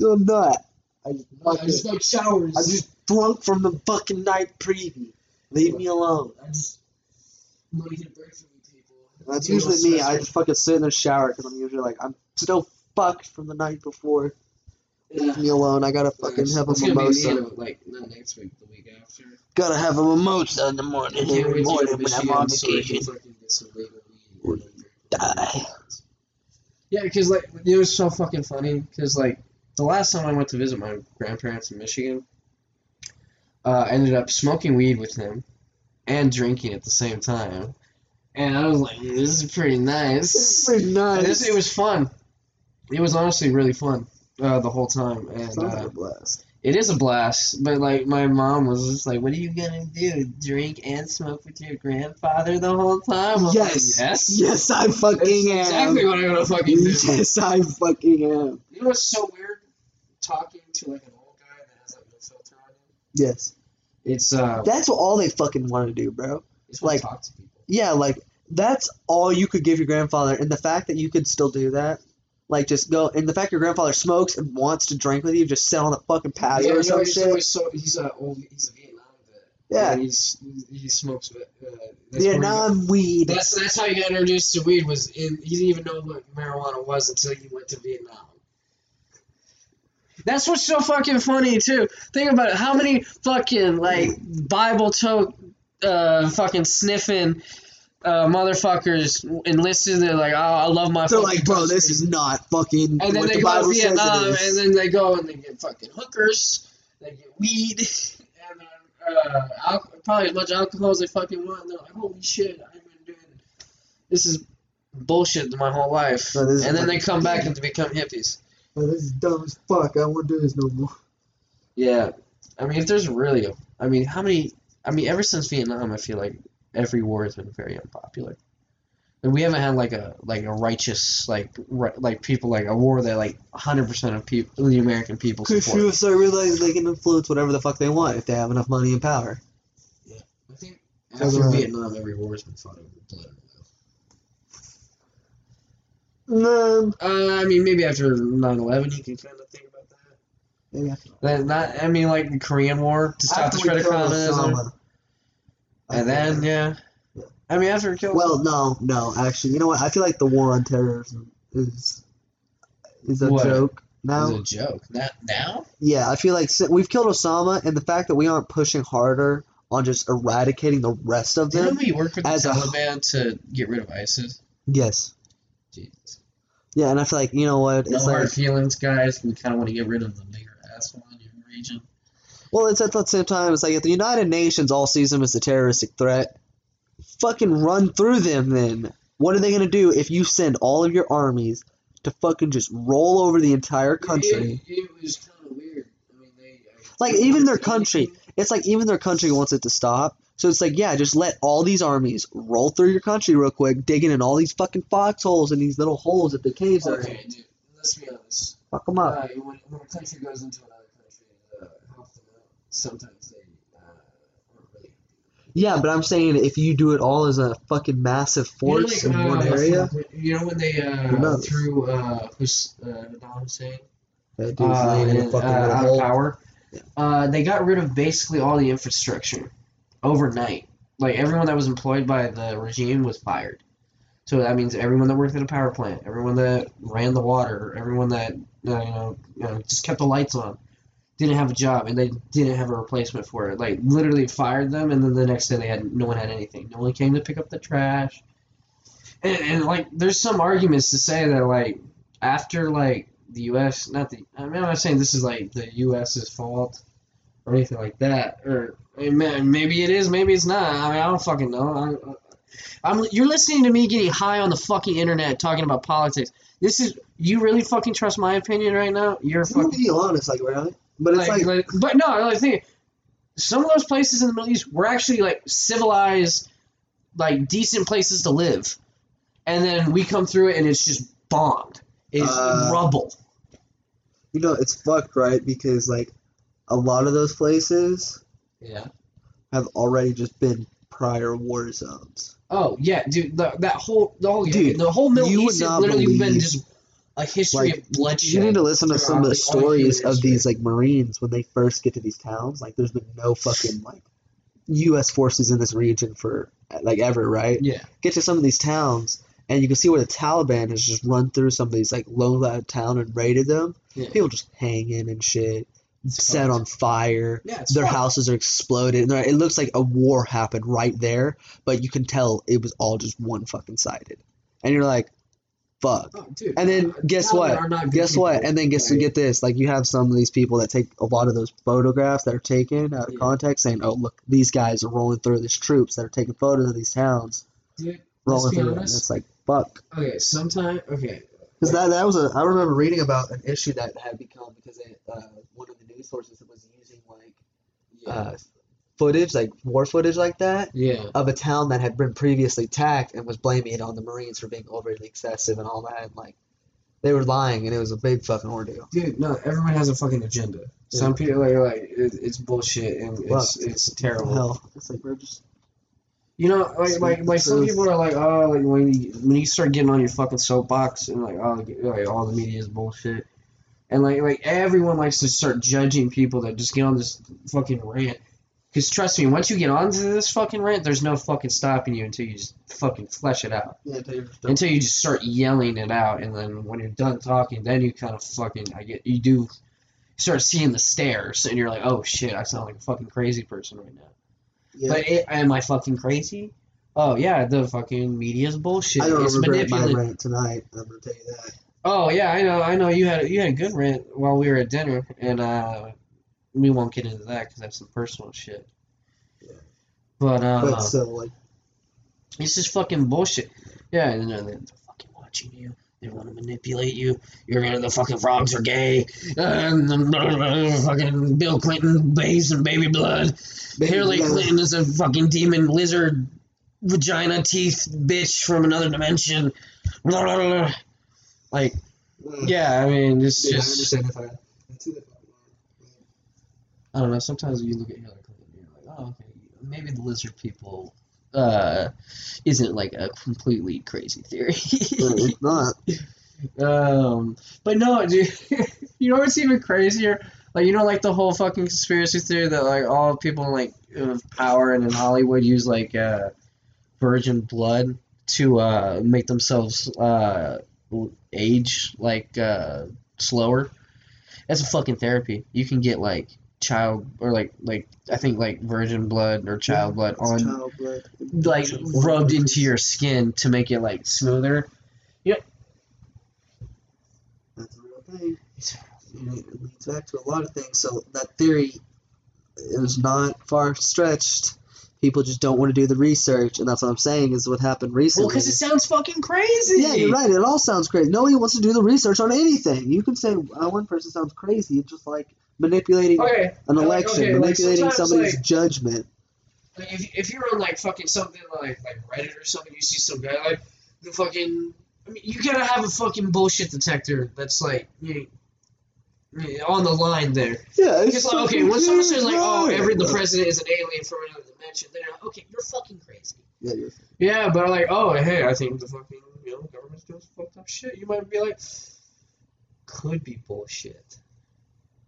[SPEAKER 2] No, I'm not. I just,
[SPEAKER 1] I just like showers.
[SPEAKER 2] I just drunk from the fucking night preview. Leave me alone.
[SPEAKER 1] I just get break from people.
[SPEAKER 2] That's
[SPEAKER 1] Be little
[SPEAKER 2] usually me. I just fucking sit in the shower because I'm usually like, I'm still fucked from the night before. Leave me alone. I gotta fucking have a
[SPEAKER 1] be
[SPEAKER 2] mimosa.
[SPEAKER 1] of, like not next week, the week after.
[SPEAKER 2] Gotta have a mimosa in the morning. Every
[SPEAKER 1] wait to go
[SPEAKER 2] morning when I'm on
[SPEAKER 1] so I can
[SPEAKER 2] vacation.
[SPEAKER 1] Fucking get some legal weed.
[SPEAKER 2] Or
[SPEAKER 1] and drink.
[SPEAKER 2] die.
[SPEAKER 1] Yeah, because like it was so fucking funny. Because like the last time I went to visit my grandparents in Michigan, uh, I ended up smoking weed with them and drinking at the same time, and I was like, "This is pretty nice."
[SPEAKER 2] pretty nice.
[SPEAKER 1] this, it was fun. It was honestly really fun uh, the whole time, and
[SPEAKER 2] Sounds like
[SPEAKER 1] uh,
[SPEAKER 2] a blast.
[SPEAKER 1] It is a blast. But like my mom was just like, "What are you gonna do? Drink and smoke with your grandfather the whole time?" I'm
[SPEAKER 2] Yes.
[SPEAKER 1] like, yes.
[SPEAKER 2] Yes, I
[SPEAKER 1] That's
[SPEAKER 2] fucking am.
[SPEAKER 1] exactly what I'm gonna fucking do.
[SPEAKER 2] Yes, I fucking am.
[SPEAKER 1] You know what's so weird? Talking to like an old guy that has like no filter on him.
[SPEAKER 2] Yes.
[SPEAKER 1] It's uh,
[SPEAKER 2] That's all they fucking want to do, bro.
[SPEAKER 1] it's like
[SPEAKER 2] like-
[SPEAKER 1] talk to people.
[SPEAKER 2] Yeah, like that's all you could give your grandfather, and the fact that you could still do that, like just go, and the fact your grandfather smokes and wants to drink with you, just sit on the fucking patio
[SPEAKER 1] Yeah,
[SPEAKER 2] or
[SPEAKER 1] you know,
[SPEAKER 2] some
[SPEAKER 1] he's,
[SPEAKER 2] shit.
[SPEAKER 1] always so he's a old he's a Vietnam vet.
[SPEAKER 2] Yeah.
[SPEAKER 1] And he's he smokes. Uh, that's where he got-
[SPEAKER 2] Vietnam weed.
[SPEAKER 1] That's that's how he got introduced to weed. Was in he didn't even know what marijuana was until he went to Vietnam. That's what's so fucking funny too. Think about it. How many fucking like Bible tote, uh, fucking sniffing, uh, motherfuckers enlisted? They're like, oh, I love my.
[SPEAKER 2] They're like, bro,
[SPEAKER 1] country."
[SPEAKER 2] this is not fucking
[SPEAKER 1] And then they
[SPEAKER 2] the
[SPEAKER 1] go
[SPEAKER 2] Bible
[SPEAKER 1] to Vietnam, and then they go and they get fucking hookers, they get weed, and then uh, al- probably as much alcohol as they fucking want. And they're like, holy shit, I've been doing this is bullshit my whole life.
[SPEAKER 2] No,
[SPEAKER 1] and then they come back and to become hippies.
[SPEAKER 2] Oh, this is dumb as fuck. I won't do this no more.
[SPEAKER 1] Yeah, I mean, if there's really, a, I mean, how many? I mean, ever since Vietnam, I feel like every war has been very unpopular. And we haven't had like a like a righteous like ri- like people like a war that like 100 percent of people the American people
[SPEAKER 2] Because
[SPEAKER 1] support.
[SPEAKER 2] people start realizing they can influence whatever the fuck they want if they have enough money and power.
[SPEAKER 1] I think
[SPEAKER 2] So
[SPEAKER 1] after
[SPEAKER 2] the-
[SPEAKER 1] Vietnam, every war has been fought over blood.
[SPEAKER 2] No,
[SPEAKER 1] Uh, I mean, maybe after 9/11, you can kind of think about that.
[SPEAKER 2] maybe
[SPEAKER 1] That not, I mean, like the Korean War to stop the spread of communism, and then yeah.
[SPEAKER 2] Yeah.
[SPEAKER 1] I mean, after it killed.
[SPEAKER 2] Well, no, no, actually, you know what? I feel like the war on terrorism is is a
[SPEAKER 1] What?
[SPEAKER 2] joke now.
[SPEAKER 1] was a joke. Not now.
[SPEAKER 2] Yeah, I feel like we've killed Osama, and the fact that we aren't pushing harder on just eradicating the rest of
[SPEAKER 1] Didn't
[SPEAKER 2] them.
[SPEAKER 1] we work with the
[SPEAKER 2] as a-
[SPEAKER 1] Taliban to get rid of ISIS?
[SPEAKER 2] Yes.
[SPEAKER 1] Jesus.
[SPEAKER 2] Yeah, and I feel like you know what?
[SPEAKER 1] No
[SPEAKER 2] It's
[SPEAKER 1] hard
[SPEAKER 2] like,
[SPEAKER 1] feelings, guys. We kind of want to get rid of the bigger asshole in your region.
[SPEAKER 2] Well, it's at the same time. It's like if the United Nations all sees them as a terroristic threat, fucking run through them. Then what are they gonna do if you send all of your armies to fucking just roll over the entire country?
[SPEAKER 1] It, it was kind of weird. I mean, they
[SPEAKER 2] Like, even their country- It's like even their country wants it to stop. So it's like, yeah, just let all these armies roll through your country real quick, digging in all these fucking foxholes and these little holes that the caves are in.
[SPEAKER 1] Okay, dude. Let's be honest.
[SPEAKER 2] Fuck them up.
[SPEAKER 1] Uh, when, when a country goes into another country, uh, help them out. Sometimes they uh, aren't really.
[SPEAKER 2] Yeah, but I'm saying if you do it all as a fucking massive force
[SPEAKER 1] you know,
[SPEAKER 2] in
[SPEAKER 1] like,
[SPEAKER 2] one
[SPEAKER 1] uh,
[SPEAKER 2] area,
[SPEAKER 1] You know when they uh, threw uh, Hus- uh, Saddam Hussein
[SPEAKER 2] that dude's
[SPEAKER 1] uh,
[SPEAKER 2] in a fucking
[SPEAKER 1] uh, out of power.
[SPEAKER 2] Yeah.
[SPEAKER 1] Uh, they got rid of basically all the infrastructure overnight. Like everyone that was employed by the regime was fired. So that means everyone that worked at a power plant, everyone that ran the water, everyone that uh, you know, you know just kept the lights on, didn't have a job, and they didn't have a replacement for it. Like literally fired them, and then the next day they had no one had anything. No one came to pick up the trash. And, and like, there's some arguments to say that like after like the U.S. not the I mean I'm not saying this is like the U.S.'s fault or anything like that or I mean, maybe it is maybe it's not I mean I don't fucking know I'm, I'm you're listening to me getting high on the fucking internet talking about politics this is you really fucking trust my opinion right now you're fucking
[SPEAKER 2] be honest, like right? But it's
[SPEAKER 1] like,
[SPEAKER 2] like,
[SPEAKER 1] like- but no like think some of those places in the Middle East were actually like civilized like decent places to live and then we come through it and it's just bombed it's
[SPEAKER 2] Uh,
[SPEAKER 1] rubble
[SPEAKER 2] you know, it's fucked, right? Because like a lot of those places
[SPEAKER 1] yeah
[SPEAKER 2] have already just been prior war zones.
[SPEAKER 1] Oh yeah, dude. The, that whole the whole
[SPEAKER 2] Dude,
[SPEAKER 1] the whole Middle East has literally been just a history
[SPEAKER 2] like,
[SPEAKER 1] of bloodshed.
[SPEAKER 2] You need to listen to some of the stories of these like Marines when they first get to these towns. Like, there's been no fucking like U.S. forces in this region for like ever, right?
[SPEAKER 1] Yeah.
[SPEAKER 2] Get to some of these towns, and you can see where the Taliban has just run through some of these like lone town and raided them.
[SPEAKER 1] Yeah.
[SPEAKER 2] People just hanging and shit,
[SPEAKER 1] It's
[SPEAKER 2] set
[SPEAKER 1] fucked.
[SPEAKER 2] on fire.
[SPEAKER 1] Yeah,
[SPEAKER 2] Their
[SPEAKER 1] fucked.
[SPEAKER 2] houses are exploded. And it looks like a war happened right there, but you can tell it was all just one fucking sided. And you're like, fuck.
[SPEAKER 1] Oh.
[SPEAKER 2] And then
[SPEAKER 1] uh,
[SPEAKER 2] guess what? Guess what? And then guess
[SPEAKER 1] Like,
[SPEAKER 2] get this. Like you have some of these people that take a lot of those photographs that are taken out of
[SPEAKER 1] Yeah.
[SPEAKER 2] context, saying, "Oh, look, these guys are rolling through. These troops that are taking photos of these towns,
[SPEAKER 1] Dude,
[SPEAKER 2] rolling through." them."
[SPEAKER 1] honest.
[SPEAKER 2] It's like fuck.
[SPEAKER 1] Okay, sometime. Okay.
[SPEAKER 2] Because that, that was a I remember reading about an issue that had become because they, uh, one of the news sources was using like
[SPEAKER 1] Yeah.
[SPEAKER 2] uh, footage like war footage like that
[SPEAKER 1] yeah.
[SPEAKER 2] of a town that had been previously attacked and was blaming it on the Marines for being overly excessive and all that. And, like they were lying and it was a big fucking ordeal.
[SPEAKER 1] Dude, no, everyone has a fucking agenda. Some people are like, it, it's bullshit and it's
[SPEAKER 2] Fuck.
[SPEAKER 1] it's terrible.
[SPEAKER 2] Hell, it's like we're just
[SPEAKER 1] You know, like like, like some people are like, oh, like when you when you start getting on your fucking soapbox and like, oh, like, like all the media is bullshit, and like like everyone likes to start judging people that just get on this fucking rant. Because trust me, once you get onto this fucking rant, there's no fucking stopping you until you just fucking flesh it out.
[SPEAKER 2] yeah, until you're just
[SPEAKER 1] Until you just start yelling it out, and then when you're done talking, then you kind of fucking I get you do start seeing the stares, and you're like, oh shit, I sound like a fucking crazy person right now.
[SPEAKER 2] yeah.
[SPEAKER 1] But it, am I fucking crazy? Oh yeah, the fucking media's bullshit.
[SPEAKER 2] I don't
[SPEAKER 1] it's
[SPEAKER 2] regret my
[SPEAKER 1] manipulative.
[SPEAKER 2] rant tonight. I'm gonna tell you that.
[SPEAKER 1] Oh yeah, I know, I know. You had you had a good rant while we were at dinner, and uh, we won't get into that because that's some personal shit.
[SPEAKER 2] Yeah.
[SPEAKER 1] But uh,
[SPEAKER 2] But still, like,
[SPEAKER 1] This is fucking bullshit. Yeah, and they're, they're fucking watching you. They want to manipulate you. You're gonna the fucking frogs are gay. And fucking Bill Clinton bathes in baby blood. Hillary
[SPEAKER 2] yeah.
[SPEAKER 1] Clinton is a fucking demon lizard vagina teeth bitch from another dimension. Like, yeah, I mean, it's
[SPEAKER 2] Dude, I
[SPEAKER 1] just
[SPEAKER 2] understand if I. That's who the fuck I am.
[SPEAKER 1] I don't know. Sometimes you look at Hillary Clinton, and you're like, oh, okay, maybe the lizard people uh isn't like a completely crazy theory.
[SPEAKER 2] It's not.
[SPEAKER 1] Um, but no, dude. you know what's even crazier? Like you know, like the whole fucking conspiracy theory that like all people like of power and in Hollywood use like uh, virgin blood to uh, make themselves uh, age like uh, slower. That's a fucking therapy. You can get like child or like like I think like virgin blood or child blood on
[SPEAKER 2] child blood.
[SPEAKER 1] like rubbed into your skin to make it like smoother. Yep.
[SPEAKER 2] That's a real thing. It leads back to a lot of things. So that theory is not far stretched. People just don't want to do the research, and that's what I'm saying is what happened recently.
[SPEAKER 1] Well, because it sounds fucking crazy.
[SPEAKER 2] yeah, you're right. It all sounds crazy. Nobody wants to do the research on anything. You can say uh, one person sounds crazy. It's just like manipulating
[SPEAKER 1] Okay.
[SPEAKER 2] an
[SPEAKER 1] like,
[SPEAKER 2] election,
[SPEAKER 1] okay,
[SPEAKER 2] manipulating
[SPEAKER 1] sometimes,
[SPEAKER 2] somebody's
[SPEAKER 1] like-
[SPEAKER 2] judgment.
[SPEAKER 1] Like if, if you're on like fucking something like like Reddit or something, you see some guy like the fucking. I mean, you gotta have a fucking bullshit detector that's like you know, on the line there.
[SPEAKER 2] Yeah,
[SPEAKER 1] Because like, okay, when someone says like, oh, every the
[SPEAKER 2] Yeah,
[SPEAKER 1] president is an alien from another dimension, they're like, okay, you're fucking crazy.
[SPEAKER 2] you're-
[SPEAKER 1] Yeah, but like, oh, hey, I think the fucking you know government's doing some fucked up shit. You might be like, could be bullshit,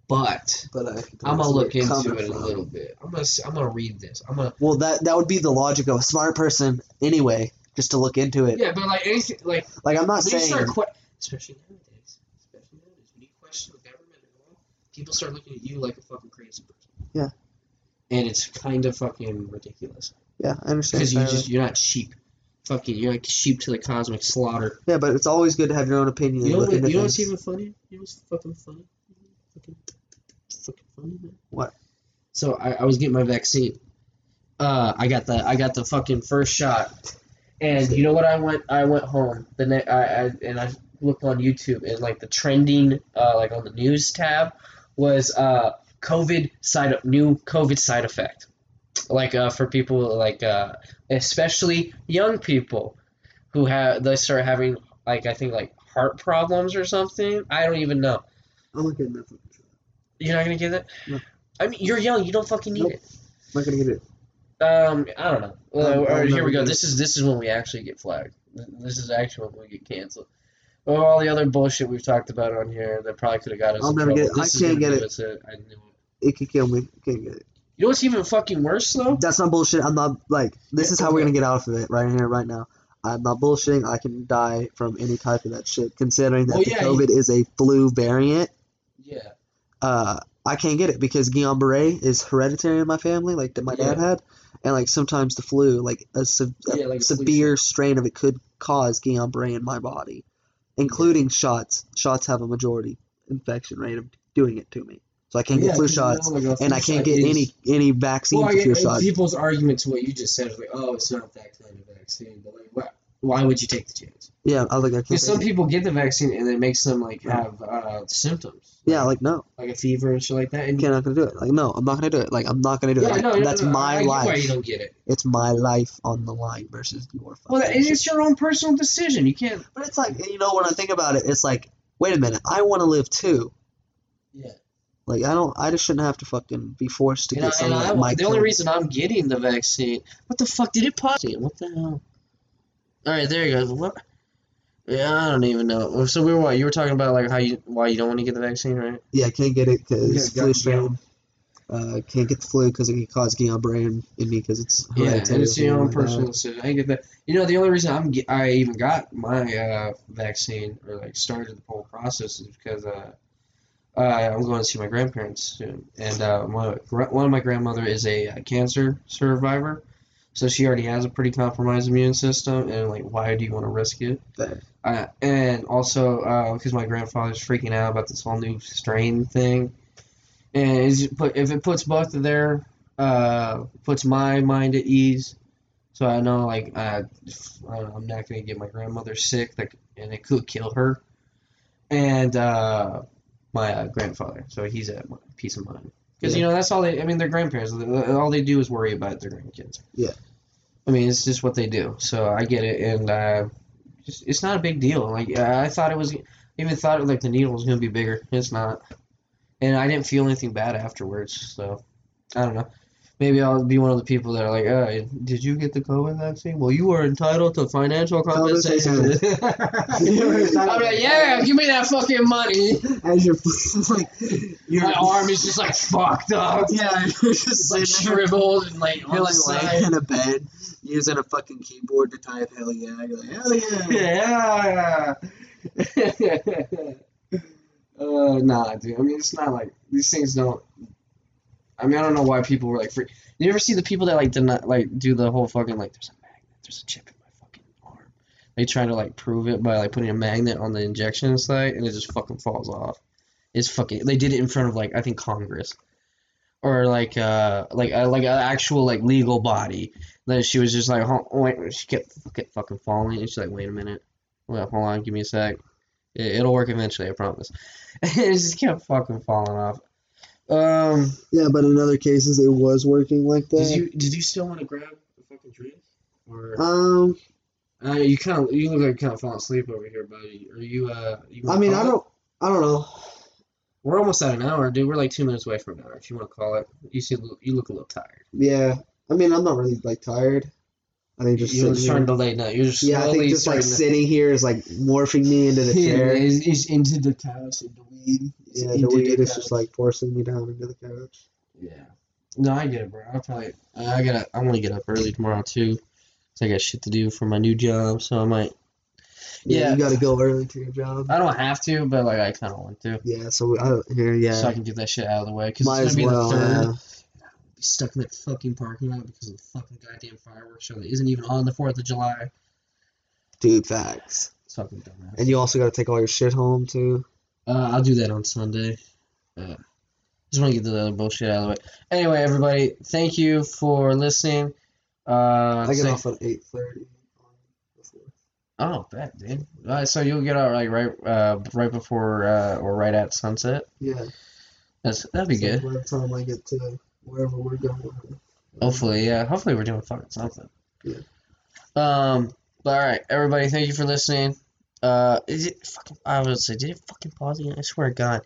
[SPEAKER 1] but
[SPEAKER 2] but I,
[SPEAKER 1] I'm gonna look into it a little bit. I'm gonna I'm gonna read this. I'm gonna
[SPEAKER 2] Well, that that would be the logic of a smart person anyway, just to look into it.
[SPEAKER 1] yeah, but like anything like
[SPEAKER 2] Like I'm not saying
[SPEAKER 1] que- especially nowadays, especially nowadays when you question the government at all, people start looking at you like a fucking crazy person.
[SPEAKER 2] Yeah.
[SPEAKER 1] And it's kind of fucking ridiculous
[SPEAKER 2] yeah, I understand.
[SPEAKER 1] because you just you're not sheep. Fucking, you're like sheep to the cosmic slaughter.
[SPEAKER 2] yeah, but it's always good to have your own opinion.
[SPEAKER 1] You know,
[SPEAKER 2] look
[SPEAKER 1] what, you know what's even funny? You know what's fucking funny? Fucking, fucking funny, man.
[SPEAKER 2] What?
[SPEAKER 1] So I, I was getting my vaccine. Uh, I got the I got the fucking first shot, and you know what? I went I went home the ne- I, I and I looked on YouTube and like the trending uh like on the news tab was uh COVID side new COVID side effect, like uh for people like uh especially young people who have they start having like I think like heart problems or something. I don't even know.
[SPEAKER 2] I'm getting that.
[SPEAKER 1] You're not gonna get it.
[SPEAKER 2] No.
[SPEAKER 1] I mean, you're young. You don't fucking need
[SPEAKER 2] Nope.
[SPEAKER 1] it.
[SPEAKER 2] I'm not gonna get it.
[SPEAKER 1] Um, I don't know. Well, or
[SPEAKER 2] I'll
[SPEAKER 1] here we go. This
[SPEAKER 2] it.
[SPEAKER 1] is this is when we actually get flagged. This is actually when we get canceled. Well, all the other bullshit we've talked about on here that probably could have got us.
[SPEAKER 2] I'll never
[SPEAKER 1] trouble.
[SPEAKER 2] get it. I
[SPEAKER 1] This
[SPEAKER 2] can't get it.
[SPEAKER 1] us a- I knew it.
[SPEAKER 2] It could kill me. Can't get it.
[SPEAKER 1] You know what's even fucking worse though?
[SPEAKER 2] That's not bullshit. I'm not like this is how we're gonna get out of it right here, right now. I'm not bullshitting. I can die from any type of that shit. Considering that
[SPEAKER 1] Well,
[SPEAKER 2] the
[SPEAKER 1] yeah,
[SPEAKER 2] COVID is a flu variant,
[SPEAKER 1] Yeah.
[SPEAKER 2] Uh, I can't get it because Guillain-Barré is hereditary in my family, like that my dad
[SPEAKER 1] Yeah.
[SPEAKER 2] had, and like sometimes the flu, like a, a
[SPEAKER 1] Yeah, like a
[SPEAKER 2] severe strain of it, could cause Guillain-Barré in my body, including shots. Shots have a majority infection rate of doing it to me, so I can't
[SPEAKER 1] Yeah,
[SPEAKER 2] get flu
[SPEAKER 1] you know,
[SPEAKER 2] shots,
[SPEAKER 1] like,
[SPEAKER 2] and I can't get
[SPEAKER 1] is-
[SPEAKER 2] any any vaccine
[SPEAKER 1] Well, I,
[SPEAKER 2] flu shots.
[SPEAKER 1] people's argument to what you just said is like, oh, it's not that kind of vaccine. But like, why, why would you take the chance?
[SPEAKER 2] Yeah, I was like, I can't.
[SPEAKER 1] Because some people get the vaccine and it makes them like have uh, symptoms.
[SPEAKER 2] Yeah, like no,
[SPEAKER 1] like a fever and shit like that. And
[SPEAKER 2] can't not gonna do it. Like no, I'm not gonna do it. Like I'm not gonna do it.
[SPEAKER 1] yeah,
[SPEAKER 2] Like,
[SPEAKER 1] no, no,
[SPEAKER 2] that's
[SPEAKER 1] no,
[SPEAKER 2] my
[SPEAKER 1] I
[SPEAKER 2] life.
[SPEAKER 1] Why you don't get it?
[SPEAKER 2] It's my life on the line versus your.
[SPEAKER 1] Well, and it's your own personal decision. You can't.
[SPEAKER 2] But it's like you know when I think about it, it's like wait a minute, I want to live too.
[SPEAKER 1] Yeah.
[SPEAKER 2] Like I don't, I just shouldn't have to fucking be forced to
[SPEAKER 1] And,
[SPEAKER 2] get
[SPEAKER 1] I,
[SPEAKER 2] something that might
[SPEAKER 1] the only reason I'm getting the vaccine. What the fuck did it pop? What the hell? All right, there you go. What? Yeah, I don't even know. So we were what? You were talking about like how you why you don't want to get the vaccine, right?
[SPEAKER 2] Yeah, I can't get it because
[SPEAKER 1] Yeah,
[SPEAKER 2] flu
[SPEAKER 1] got-
[SPEAKER 2] strain. Uh, can't get the flu because it can cause Guillain-Barré in, in me because it's
[SPEAKER 1] Yeah, and it's your own
[SPEAKER 2] like
[SPEAKER 1] personal decision. I can't get that. You know, the only reason I'm I even got my uh, vaccine or like started the whole process is because uh, uh, I'm going to see my grandparents soon, and uh, my, one of my grandmother is a uh, cancer survivor, so she already has a pretty compromised immune system, and like, why do you want to risk it?
[SPEAKER 2] Fair.
[SPEAKER 1] Uh, and also because my grandfather's freaking out about this whole new strain thing, and put if it puts both of their uh, puts my mind at ease, so I know like uh, I'm not gonna get my grandmother sick, like, and it could kill her, and uh, my uh, grandfather, so he's at peace of mind. Because you know that's all they. I mean, their grandparents. All they do is worry about their grandkids.
[SPEAKER 2] Yeah.
[SPEAKER 1] I mean, it's just what they do. So I get it, and uh, just, it's not a big deal. Like I thought it was. Even thought it, like the needle was gonna be bigger. It's not. And I didn't feel anything bad afterwards. So I don't know. Maybe I'll be one of the people that are like, oh, did you get the COVID vaccine? Well, you are entitled to financial compensation. I'm like, yeah, give me that fucking money.
[SPEAKER 2] As you're like, you're
[SPEAKER 1] My arm is just like fucked up.
[SPEAKER 2] Yeah, you're just
[SPEAKER 1] like shriveled and like
[SPEAKER 2] You're like laying in a bed using a fucking keyboard to type hell yeah. You're like, hell yeah.
[SPEAKER 1] Yeah. uh, nah, dude. I mean, it's not like these things don't. I mean, I don't know why people were like, free. You ever see the people that like deny, like do the whole fucking like, there's a magnet, there's a chip in my fucking arm. They try to like prove it by like putting a magnet on the injection site, and it just fucking falls off. It's fucking. They did it in front of like I think Congress, or like uh like uh, like an actual like legal body. Then she was just like, hold, wait, she kept, kept fucking falling, and she's like, wait a minute, well, hold on, give me a sec. It, it'll work eventually, I promise. it just kept fucking falling off. Um,
[SPEAKER 2] Yeah, but in other cases it was working like that.
[SPEAKER 1] did you did you still want to grab the fucking drink? Or
[SPEAKER 2] Um,
[SPEAKER 1] uh, you kind of you look like you kind of falling asleep over here, buddy. Are you uh? You
[SPEAKER 2] I mean, I don't, I don't know.
[SPEAKER 1] We're almost at an hour, dude. We're like two minutes away from an hour. If you want to call it, you see, you look a little tired.
[SPEAKER 2] Yeah, I mean, I'm not really like tired. I think just
[SPEAKER 1] You're
[SPEAKER 2] sitting
[SPEAKER 1] just
[SPEAKER 2] here.
[SPEAKER 1] starting to lay down. You're just
[SPEAKER 2] Yeah, I think just like
[SPEAKER 1] to-
[SPEAKER 2] sitting here is like morphing me into the chair.
[SPEAKER 1] is, is into the couch and the weed. is
[SPEAKER 2] Yeah, the
[SPEAKER 1] into
[SPEAKER 2] weed is just like forcing me down into the couch.
[SPEAKER 1] Yeah. No, I get it, bro. I probably I gotta I want to get up early tomorrow too. Cause I got shit to do for my new job, so I might.
[SPEAKER 2] Yeah,
[SPEAKER 1] Yeah.
[SPEAKER 2] you got to go early to your job.
[SPEAKER 1] I don't have to, but like I kind of want to,
[SPEAKER 2] Yeah, so I here. Yeah,
[SPEAKER 1] so I can get that shit out of the way. Cause
[SPEAKER 2] might
[SPEAKER 1] it's gonna be
[SPEAKER 2] well.
[SPEAKER 1] the third.
[SPEAKER 2] yeah.
[SPEAKER 1] Be stuck in that fucking parking lot because of the fucking goddamn fireworks show that isn't even on the Fourth of July.
[SPEAKER 2] Dude, facts.
[SPEAKER 1] It's fucking dumbass.
[SPEAKER 2] And you also got to take all your shit home too.
[SPEAKER 1] Uh, I'll do that on Sunday. Uh, just want to get the other bullshit out of the way. Anyway, everybody, thank you for listening. Uh,
[SPEAKER 2] I get off at eight thirty.
[SPEAKER 1] Oh, bet, dude. Uh, so you'll get out like right, uh, right before uh, or right at sunset.
[SPEAKER 2] Yeah,
[SPEAKER 1] That's that'd be
[SPEAKER 2] so
[SPEAKER 1] good.
[SPEAKER 2] By the time I get to wherever we're going.
[SPEAKER 1] Hopefully, yeah. Hopefully, we're doing fucking something.
[SPEAKER 2] Yeah.
[SPEAKER 1] Um. But all right, everybody. Thank you for listening. Uh, is it fucking? I would say, did it fucking pause again? I swear to God,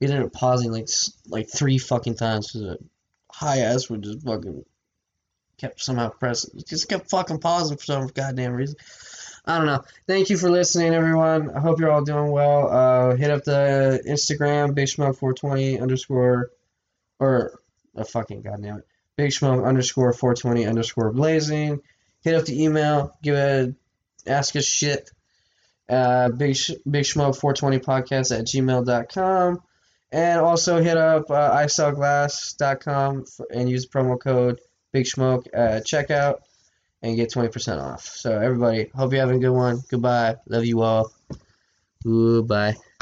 [SPEAKER 1] we ended up pausing like like three fucking times because high ass would just fucking kept somehow pressing, just kept fucking pausing for some goddamn reason. I don't know. Thank you for listening, everyone. I hope you're all doing well. Uh, hit up the Instagram, Big Smoke 420 underscore, or oh, fucking goddamn it, Big Smoke underscore 420 underscore blazing. Hit up the email. Give a ask us shit. Uh, big Big Smoke 420 podcast at gmail.com. And also hit up uh, isellglass.com and use promo code Big Smoke at checkout and get 20% off. So, everybody, hope you're having a good one. Goodbye. Love you all. Goodbye.